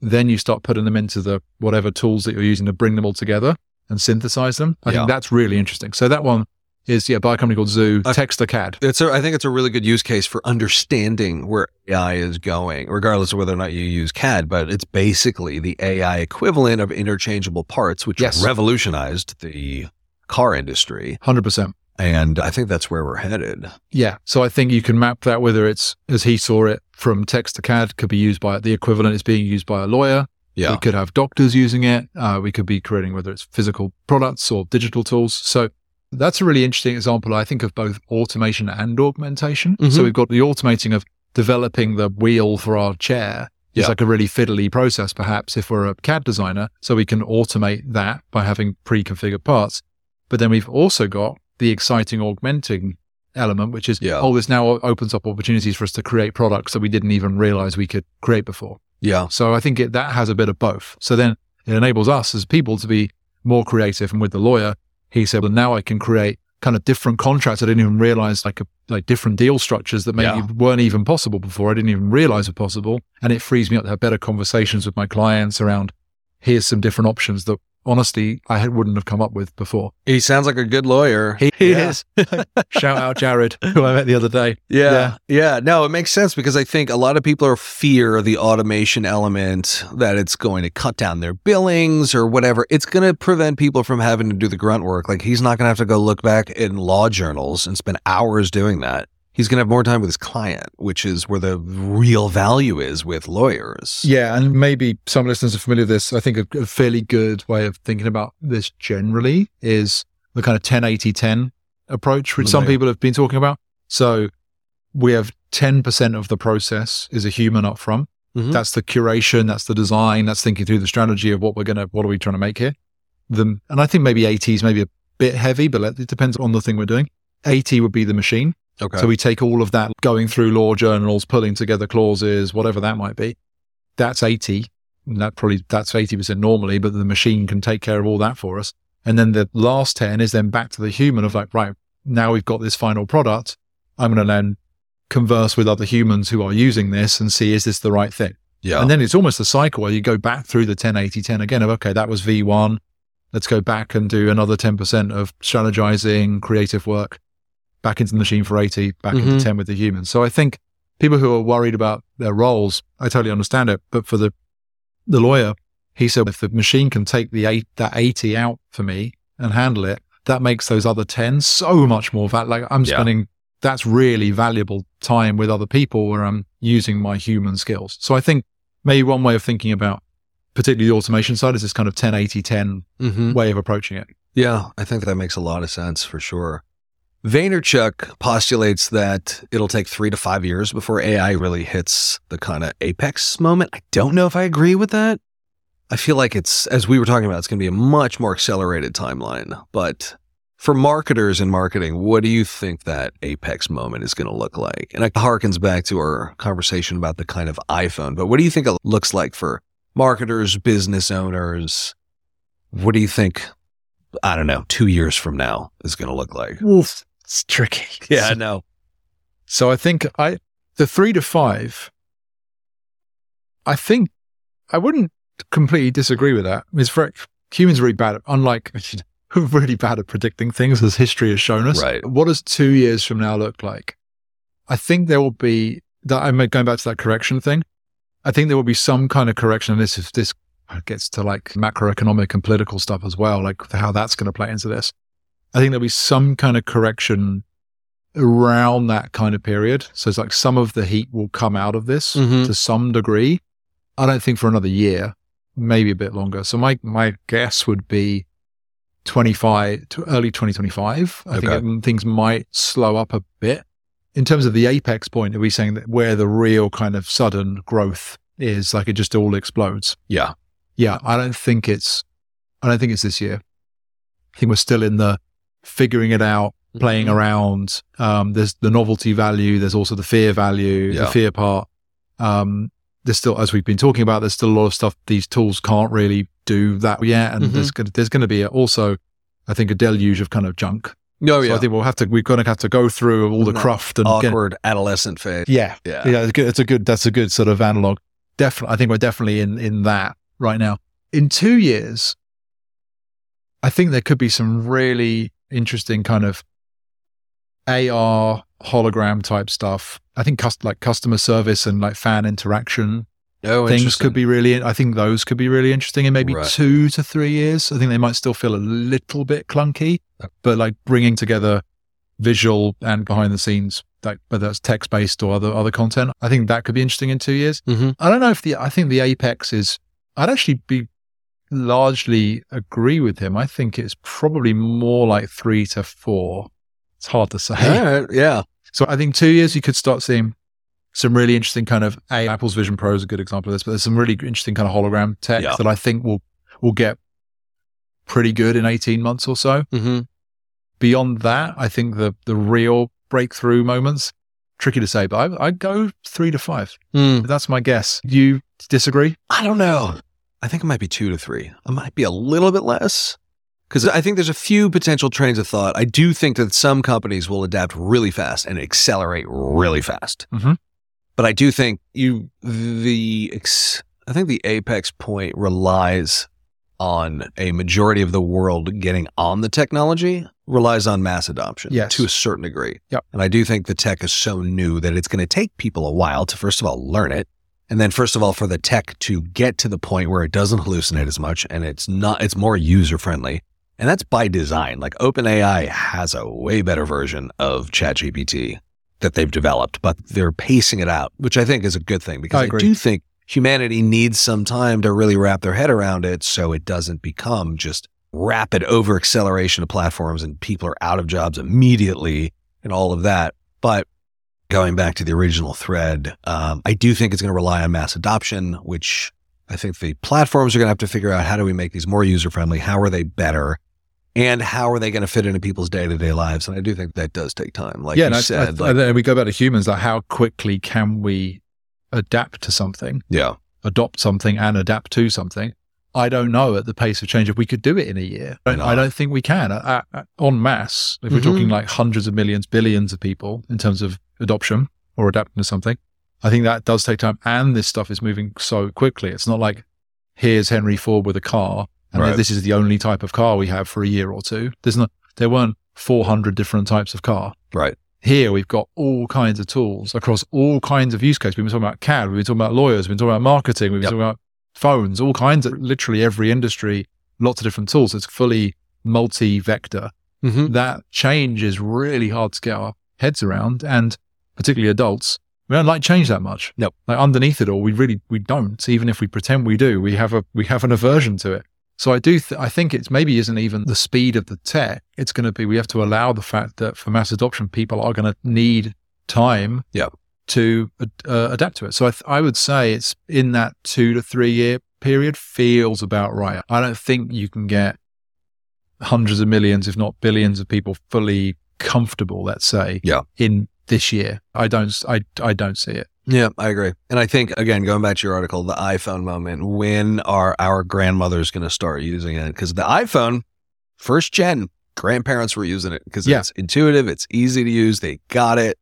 then you start putting them into the whatever tools that you're using to bring them all together and synthesize them. I Yeah. think that's really interesting. So that one is yeah, by a company called Zoo, Uh, Text to CAD. It's a, I think it's a really good use case for understanding where AI is going, regardless of whether or not you use CAD, but it's basically the AI equivalent of interchangeable parts, which Yes. revolutionized the car industry. Hundred percent. And I think that's where we're headed. Yeah. So I think you can map that whether it's as he saw it from text to CAD could be used by the equivalent is being used by a lawyer. Yeah. We could have doctors using it. Uh, we could be creating whether it's physical products or digital tools. So that's a really interesting example, I think, of both automation and augmentation. Mhm. So we've got the automating of developing the wheel for our chair. Yeah. It's like a really fiddly process, perhaps, if we're a CAD designer. So we can automate that by having pre-configured parts. But then we've also got the exciting augmenting element, which is, Yeah. oh, this now opens up opportunities for us to create products that we didn't even realize we could create before. Yeah. So I think it, that has a bit of both. So then it enables us as people to be more creative. And with the lawyer, he said, well, now I can create kind of different contracts. I didn't even realize like a, like different deal structures that maybe Yeah. weren't even possible before. I didn't even realize were possible. And it frees me up to have better conversations with my clients around here's some different options that honestly I had- wouldn't have come up with before. He sounds like a good lawyer. He Yeah. is. Shout out Jared, who I met the other day. Yeah, yeah. No, it makes sense because I think a lot of people are fear the automation element that it's going to cut down their billings or whatever. It's going to prevent people from having to do the grunt work. Like he's not going to have to go look back in law journals and spend hours doing that. He's going to have more time with his client, which is where the real value is with lawyers. Yeah, and maybe some listeners are familiar with this. I think a, a fairly good way of thinking about this generally is the kind of 10 80 10 approach, which some people have been talking about. So we have 10% of the process is a human up front. Mhm. That's the curation, that's the design, that's thinking through the strategy of what we're going to, what are we trying to make here. The, and I think maybe 80 is maybe a bit heavy, but it depends on the thing we're doing. 80 would be the machine. Okay. So we take all of that, going through law journals, pulling together clauses, whatever that might be. That's 80. And that probably, that's 80% normally, but the machine can take care of all that for us. And then the last 10 is then back to the human of like, right, now we've got this final product. I'm going to then converse with other humans who are using this and see, is this the right thing? yeah. And then it's almost a cycle where you go back through the 10, 80, 10 again of, okay, that was V1. Let's go back and do another 10% of strategizing, creative work, back into the machine for 80, back Mhm. into 10 with the humans. So I think people who are worried about their roles, I totally understand it. But for the, the lawyer, he said, if the machine can take the eight, that 80 out for me and handle it, that makes those other 10 so much more val Like I'm Yeah. spending that's really valuable time with other people where I'm using my human skills. So I think maybe one way of thinking about particularly the automation side is this kind of 10, 80, 10 Mm-hmm. way of approaching it. Yeah, I think that makes a lot of sense for sure. Vaynerchuk postulates that it'll take three to five years before AI really hits the kind of apex moment. I don't know if I agree with that. I feel like it's, as we were talking about, it's going to be a much more accelerated timeline. But for marketers in marketing, what do you think that apex moment is going to look like? And it harkens back to our conversation about the kind of iPhone, but what do you think it looks like for marketers, business owners? What do you think I don't know, two years from now is going to look like. Oof, it's tricky. Yeah, I know. So I think I the three to five. I think I wouldn't completely disagree with that. It's very humans are really bad at unlike really bad at predicting things as history has shown us. Right. What does two years from now look like? I think there will be that I'm going back to that correction thing. I think there will be some kind of correction. And this is this gets to like macroeconomic and political stuff as well, like how that's going to play into this. I think there'll be some kind of correction around that kind of period. So it's like some of the heat will come out of this Mhm. to some degree. I don't think for another year, maybe a bit longer. So my my guess would be 25 to early 2025. I Okay. think things might slow up a bit. In terms of the apex point, are we saying that where the real kind of sudden growth is, like it just all explodes? Yeah. Yeah, I don't think it's I don't think it's this year. I think we're still in the figuring it out, playing Mhm. around. Um, there's the novelty value. There's also the fear value, Yeah. the fear part. Um, there's still, as we've been talking about, there's still a lot of stuff these tools can't really do that yet, and Mhm. there's gonna, there's going to be a, also, I think, a deluge of kind of junk. No, So yeah. I think we'll have to we're going to have to go through all the That cruft and get, Awkward adolescent phase. yeah, Yeah. yeah, it's, good. it's a good. That's a good sort of analog. Definitely, I think we're definitely in in that right now. In two years, I think there could be some really interesting kind of AR hologram type stuff. I think cust- like customer service and like fan interaction Oh, things could be really. I think those could be really interesting in maybe Right. two to three years. I think they might still feel a little bit clunky, but like bringing together visual and behind the scenes, like whether that's text based or other other content. I think that could be interesting in two years. Mhm. I don't know if the. I think the apex is. I'd actually be largely agree with him. I think it's probably more like three to four. It's hard to say. Right. Yeah. So I think two years you could start seeing some really interesting kind of a Apple's Vision Pro is a good example of this, but there's some really interesting kind of hologram tech Yeah. that I think will will get pretty good in 18 months or so. Mm-hmm. Beyond that, I think the the real breakthrough moments tricky to say, but I I go three to five. That's my guess. You disagree? I don't know. I think it might be two to three. It might be a little bit less because I think there's a few potential trains of thought. I do think that some companies will adapt really fast and accelerate really fast. Mhm. But I do think you the I think the apex point relies on a majority of the world getting on the technology relies on mass adoption Yes. to a certain degree. Yep. And I do think the tech is so new that it's going to take people a while to first of all learn it and then first of all for the tech to get to the point where it doesn't hallucinate as much and it's not it's more user friendly. And that's by design. Like OpenAI has a way better version of ChatGPT that they've developed, but they're pacing it out, which I think is a good thing because I I, do think humanity needs some time to really wrap their head around it so it doesn't become just rapid over acceleration of platforms and people are out of jobs immediately and all of that. But going back to the original thread, um, I do think it's going to rely on mass adoption, which I think the platforms are going to have to figure out how do we make these more user friendly? How are they better? And how are they going to fit into people's day to day lives? And I do think that does take time. Like yeah, you and I- said, I, like, and then we go back to humans. Like, how quickly can we adapt to something? yeah, adopt something and adapt to something. I don't know at the pace of change if we could do it in a year. I, Why not? I don't think we can en masse. If we're Mhm. talking like hundreds of millions, billions of people in terms of adoption or adapting to something, I think that does take time. And this stuff is moving so quickly. It's not like here's Henry Ford with a car, and Right. this is the only type of car we have for a year or two. There's not. There weren't 400 different types of car. right. Here we've got all kinds of tools across all kinds of use cases. We've been talking about CAD, we've been talking about lawyers, we've been talking about marketing, we've been Yep. talking about phones, all kinds of literally every industry, lots of different tools. It's fully multi-vector. Mm-hmm. That change is really hard to get our heads around, and particularly adults, we don't like change that much. Nope. Like underneath it all, we really we don't. Even if we pretend we do, we have a we have an aversion to it. So I do. Th- I think it's maybe isn't even the speed of the tech. It's going to be we have to allow the fact that for mass adoption, people are going to need time. Yep. To uh, adapt to it. So I, th- I would say it's in that two to three year period feels about right. I don't think you can get hundreds of millions, if not billions, of people fully comfortable. Let's say, Yeah. in this year. I don't. I I don't see it. Yeah, I agree. And I think again, going back to your article, the iPhone moment, when are our grandmothers going to start using it? Because the iPhone, first gen, grandparents were using it because Yeah. it's intuitive, it's easy to use, they got it.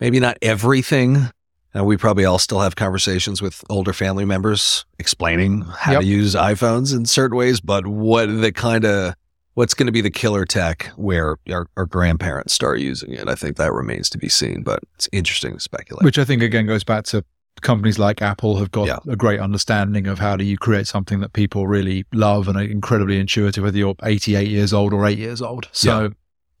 Maybe not everything. And we probably all still have conversations with older family members explaining how Yep. to use iPhones in certain ways, but what the kind of what's going to be the killer tech where our, our grandparents start using it? I think that remains to be seen, but it's interesting to speculate. Which I think again goes back to companies like Apple have got Yeah. a great understanding of how do you create something that people really love and are incredibly intuitive, whether you're 88 years old or eight years old. So yeah,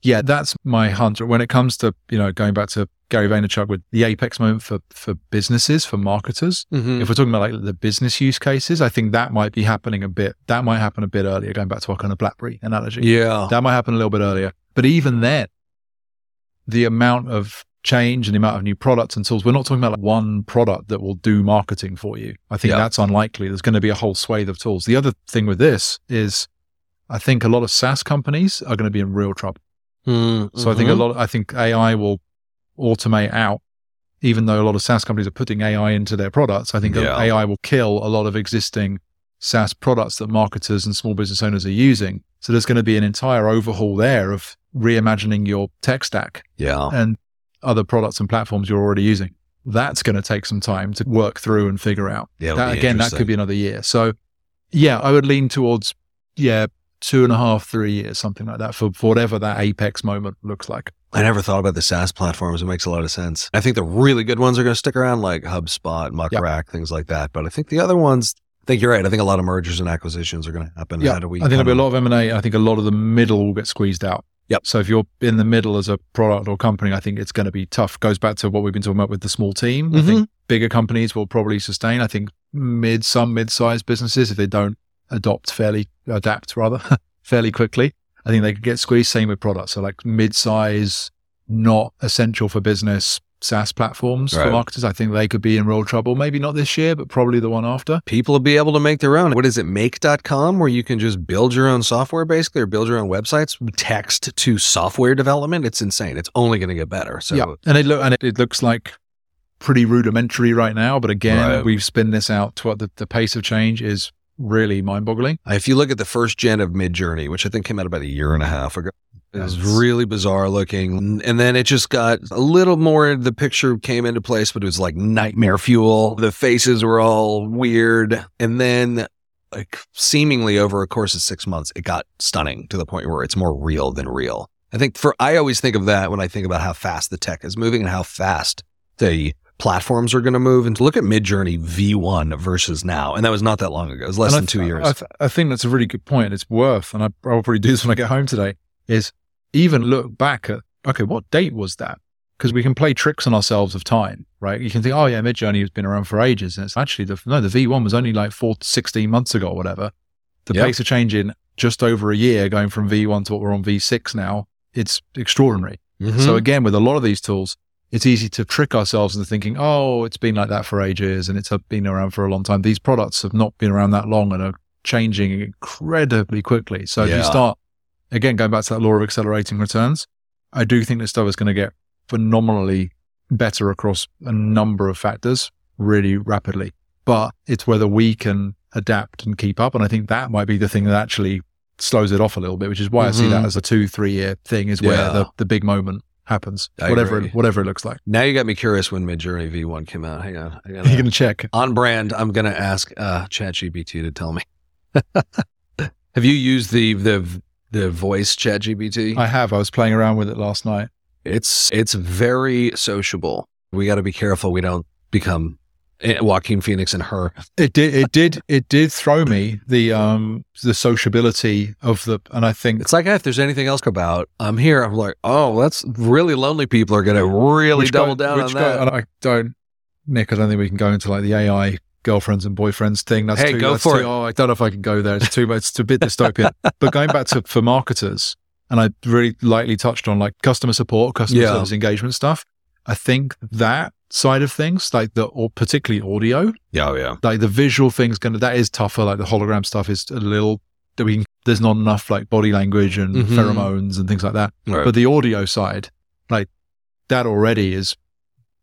that's my hunch. When it comes to, you know, going back to Gary Vaynerchuk with the apex moment for, for businesses, for marketers, Mhm. if we're talking about like the business use cases, I think that might be happening a bit, that might happen a bit earlier, going back to our kind of BlackBerry analogy. Yeah. That might happen a little bit earlier. But even then, the amount of change and the amount of new products and tools, we're not talking about like one product that will do marketing for you. I think Yeah. that's unlikely. There's going to be a whole swathe of tools. The other thing with this is I think a lot of SaaS companies are going to be in real trouble. Mm, So I think a lot, I think AI will automate out, even though a lot of SaaS companies are putting AI into their products. I think Yeah. AI will kill a lot of existing SaaS products that marketers and small business owners are using. So there's going to be an entire overhaul there of reimagining your tech stack Yeah. and other products and platforms you're already using. That's going to take some time to work through and figure out. Yeah, That, again, that could be another year. So yeah, I would lean towards, yeah, two and a half, three years, something like that for, for whatever that apex moment looks like. I never thought about the SaaS platforms. It makes a lot of sense. I think the really good ones are going to stick around, like HubSpot, Muck Yep. Things like that. But I think the other ones, I think you're right. I think a lot of mergers and acquisitions are going to happen. Yeah, How do we? I think there'll be a lot of M and. I think a lot of the middle will get squeezed out. Yep. So if you're in the middle as a product or company, I think it's going to be tough. Goes back to what we've been talking about with the small team. I Mm-hmm. think bigger companies will probably sustain. I think mid, some mid-sized businesses, if they don't adopt fairly, adapt rather fairly quickly, I think they could get squeezed. Same with products. So like mid-size, not essential for business SaaS platforms for marketers. I think they could be in real trouble. Maybe not this year, but probably the one after. people will be able to make their own. What is it, make.com, where you can just build your own software basically or build your own websites, text to software development? It's insane. It's only going to get better. So, yeah, and it look and it, it looks like pretty rudimentary right now. But again, Right. we've spun this out to what the, the pace of change is really mind-boggling. if you look at the first gen of Midjourney, which I think came out about a year and a half ago, it was really bizarre looking. And then it just got a little more, the picture came into place, but it was like nightmare fuel. The faces were all weird. And then, like, seemingly over a course of six months, it got stunning to the point where it's more real than real. I think for, I always think of that when I think about how fast the tech is moving and how fast the platforms are going to move. And to look at Midjourney V1 versus now, and that was not that long ago. It was less And than two years. I, th- I think that's a really good point. It's worth, and I, I'll probably do this when I get home today, is even look back at, okay, what date was that? Because we can play tricks on ourselves of time, right? You can think, oh yeah, Midjourney has been around for ages. And it's actually, the, no, the V1 was only like four, 16 months ago or whatever. The Yep. pace of change in just over a year, going from V1 to what we're on V6 now, it's extraordinary. Mhm. So again, with a lot of these tools, it's easy to trick ourselves into thinking, oh, it's been like that for ages and it's been around for a long time. These products have not been around that long and are changing incredibly quickly. So if Yeah. you start, again, going back to that law of accelerating returns, I do think this stuff is going to get phenomenally better across a number of factors really rapidly. But it's whether we can adapt and keep up. And I think that might be the thing that actually slows it off a little bit, which is why I see that mm-hmm. as a two, three year thing is where the, the big moment happens, I whatever, agree. whatever it looks like. Now you got me curious when Midjourney V1 came out. Hang on. I You're going to check. on brand, I'm going to ask uh, ChatGPT to tell me. Have you used the the the voice ChatGPT? I have. I was playing around with it last night. It's it's very sociable. We got to be careful we don't become Joaquin Phoenix and her. It did. It did. It did throw me the um the sociability of the, and I think It's like if there's anything else about, I'm here. I'm like, oh, that's really lonely people are going to really double go- down on which that. go- and I don't, Nick. I don't think we can go into like the AI girlfriends and boyfriends thing. That's Hey, too, go that's for too- it. Oh, I don't know if I can go there. It's too much. It's a bit dystopian. but going back to for marketers, and I really lightly touched on like customer support, customer Yeah. service engagement stuff. I think that side of things, like the or particularly audio, yeah, oh, yeah. like the visual thing's gonna that is tougher. Like the hologram stuff is a little. that We there's not enough like body language and Mhm. pheromones and things like that. Right. But the audio side, like that already is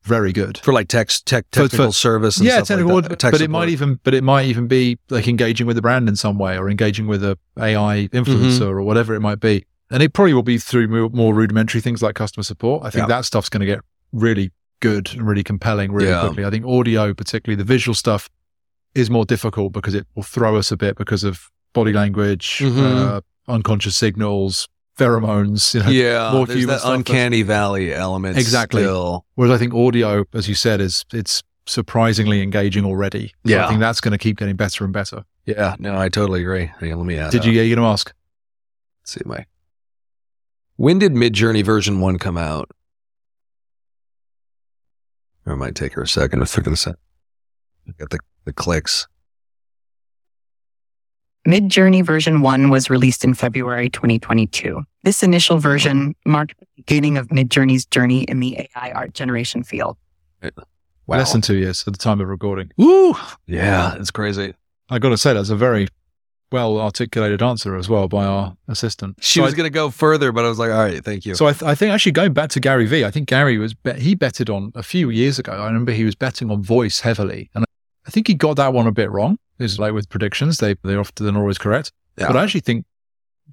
very good. for like text, tech, For- technical for- service. And yeah, stuff technical, like that. But it might even, but it might even be like engaging with the brand in some way, or engaging with a AI influencer, Mm-hmm. or whatever it might be. And it probably will be through more, more rudimentary things like customer support. I think Yeah. that stuff's going to get really good and really compelling really Yeah. quickly. I think audio, particularly the visual stuff, is more difficult because it will throw us a bit because of body language, Mhm. uh, unconscious signals, pheromones. You know, yeah, more there's that uncanny valley element. Exactly. Still. Whereas I think audio, as you said, is it's surprisingly engaging already. So Yeah. I think that's going to keep getting better and better. Yeah, no, I totally agree. On, let me add. Did up. you? Yeah, you going to ask? Let's see my. When did Midjourney version one come out? Or it might take her a second to figure this out. Get the the clicks. Midjourney version 1 was released in February 2022. This initial version marked the beginning of Midjourney's journey in the AI art generation field. Wow. Less than two years at the time of recording. Woo! Yeah, it's crazy. I got to say, that's a very well articulated answer as well by our assistant. She So was going to go further, but I was like, all right, thank you. So I, th- I think actually going back to Gary Vee, I think Gary was bet- he betted on a few years ago. I remember he was betting on voice heavily, and I think he got that one a bit wrong. It's like with predictions, they they often they're not always correct. Yeah. But I actually think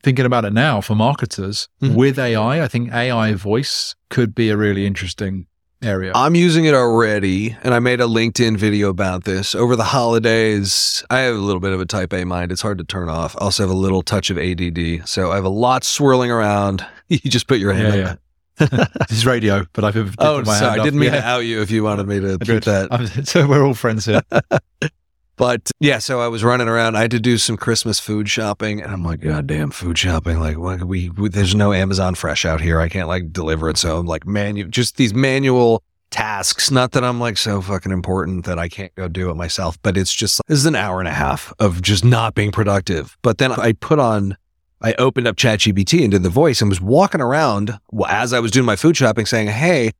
thinking about it now for marketers Mhm. with AI, I think AI voice could be a really interesting area. I'm using it already, and I made a LinkedIn video about this over the holidays. I have a little bit of a type A mind. It's hard to turn off. I also have a little touch of ADD. So I have a lot swirling around. You just put your hand Yeah, up. yeah. this is radio, but I've Oh, my sorry. I didn't mean Yeah. to out you if you wanted me to do that. I'm- so we're all friends here. But yeah, so I was running around. I had to do some Christmas food shopping, and I'm like, God damn, food shopping! Like, what, we, we there's no Amazon Fresh out here. I can't like deliver it. So I'm like, manu just these manual tasks. Not that I'm like so fucking important that I can't go do it myself, but it's just this is an hour and a half of just not being productive. But then I put on. I opened up ChatGPT and did the voice and was walking around as I was doing my food shopping saying, Hey,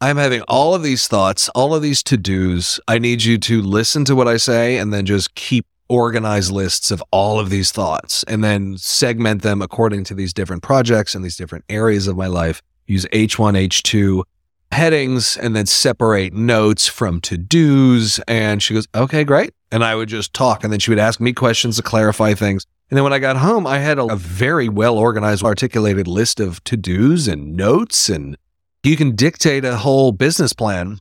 I'm having all of these thoughts, all of these to dos. I need you to listen to what I say and then just keep organized lists of all of these thoughts and then segment them according to these different projects and these different areas of my life. Use H1, H2 headings and then separate notes from to dos. And she goes, okay, great. And I would just talk and then she would ask me questions to clarify things. And then when I got home, I had a, a very well organized, articulated list of to dos and notes and you can dictate a whole business plan.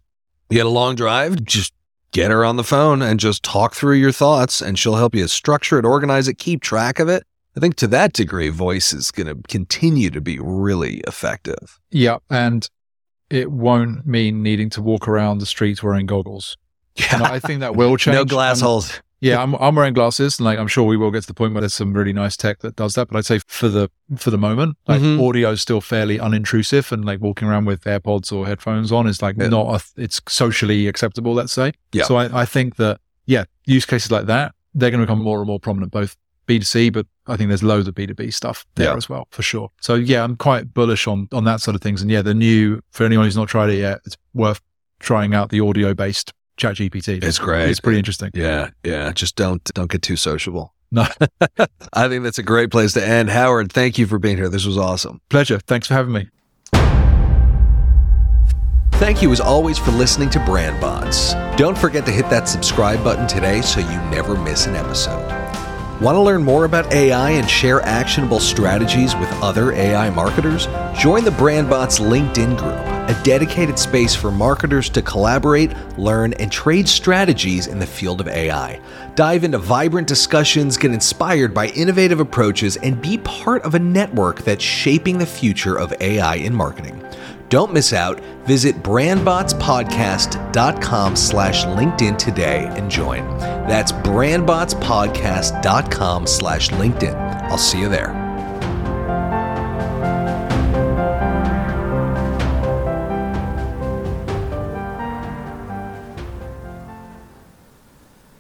You had a long drive, just get her on the phone and just talk through your thoughts, and she'll help you structure it, organize it, keep track of it. I think to that degree, voice is going to continue to be really effective. yeah, and it won't mean needing to walk around the streets wearing goggles. And I think that will change. no glass And- holes. Yeah, I'm, I'm wearing glasses, and like I'm sure we will get to the point where there's some really nice tech that does that. But I'd say for the for the moment, like Mhm. audio is still fairly unintrusive, and like walking around with AirPods or headphones on is like Yeah. not a, it's socially acceptable. Let's say. Yeah. So I, I think that yeah, use cases like that they're going to become more and more prominent, both B2C, but I think there's loads of B2B stuff there Yeah. as well for sure. So yeah, I'm quite bullish on on that sort of things. And yeah, the new for anyone who's not tried it yet, it's worth trying out the audio based Chat GPT. It's great. It's pretty interesting. Yeah, yeah. Just don't don't get too sociable. No. I think that's a great place to end. Howard, thank you for being here. This was awesome. Pleasure. Thanks for having me. Thank you as always for listening to Brand Bots. Don't forget to hit that subscribe button today so you never miss an episode. Want to learn more about AI and share actionable strategies with other AI marketers? Join the Brand Bots LinkedIn group. A dedicated space for marketers to collaborate, learn, and trade strategies in the field of AI. Dive into vibrant discussions, get inspired by innovative approaches, and be part of a network that's shaping the future of AI in marketing. Don't miss out. Visit brandbotspodcast.com slash LinkedIn today and join. That's brandbotspodcast.com slash LinkedIn. I'll see you there.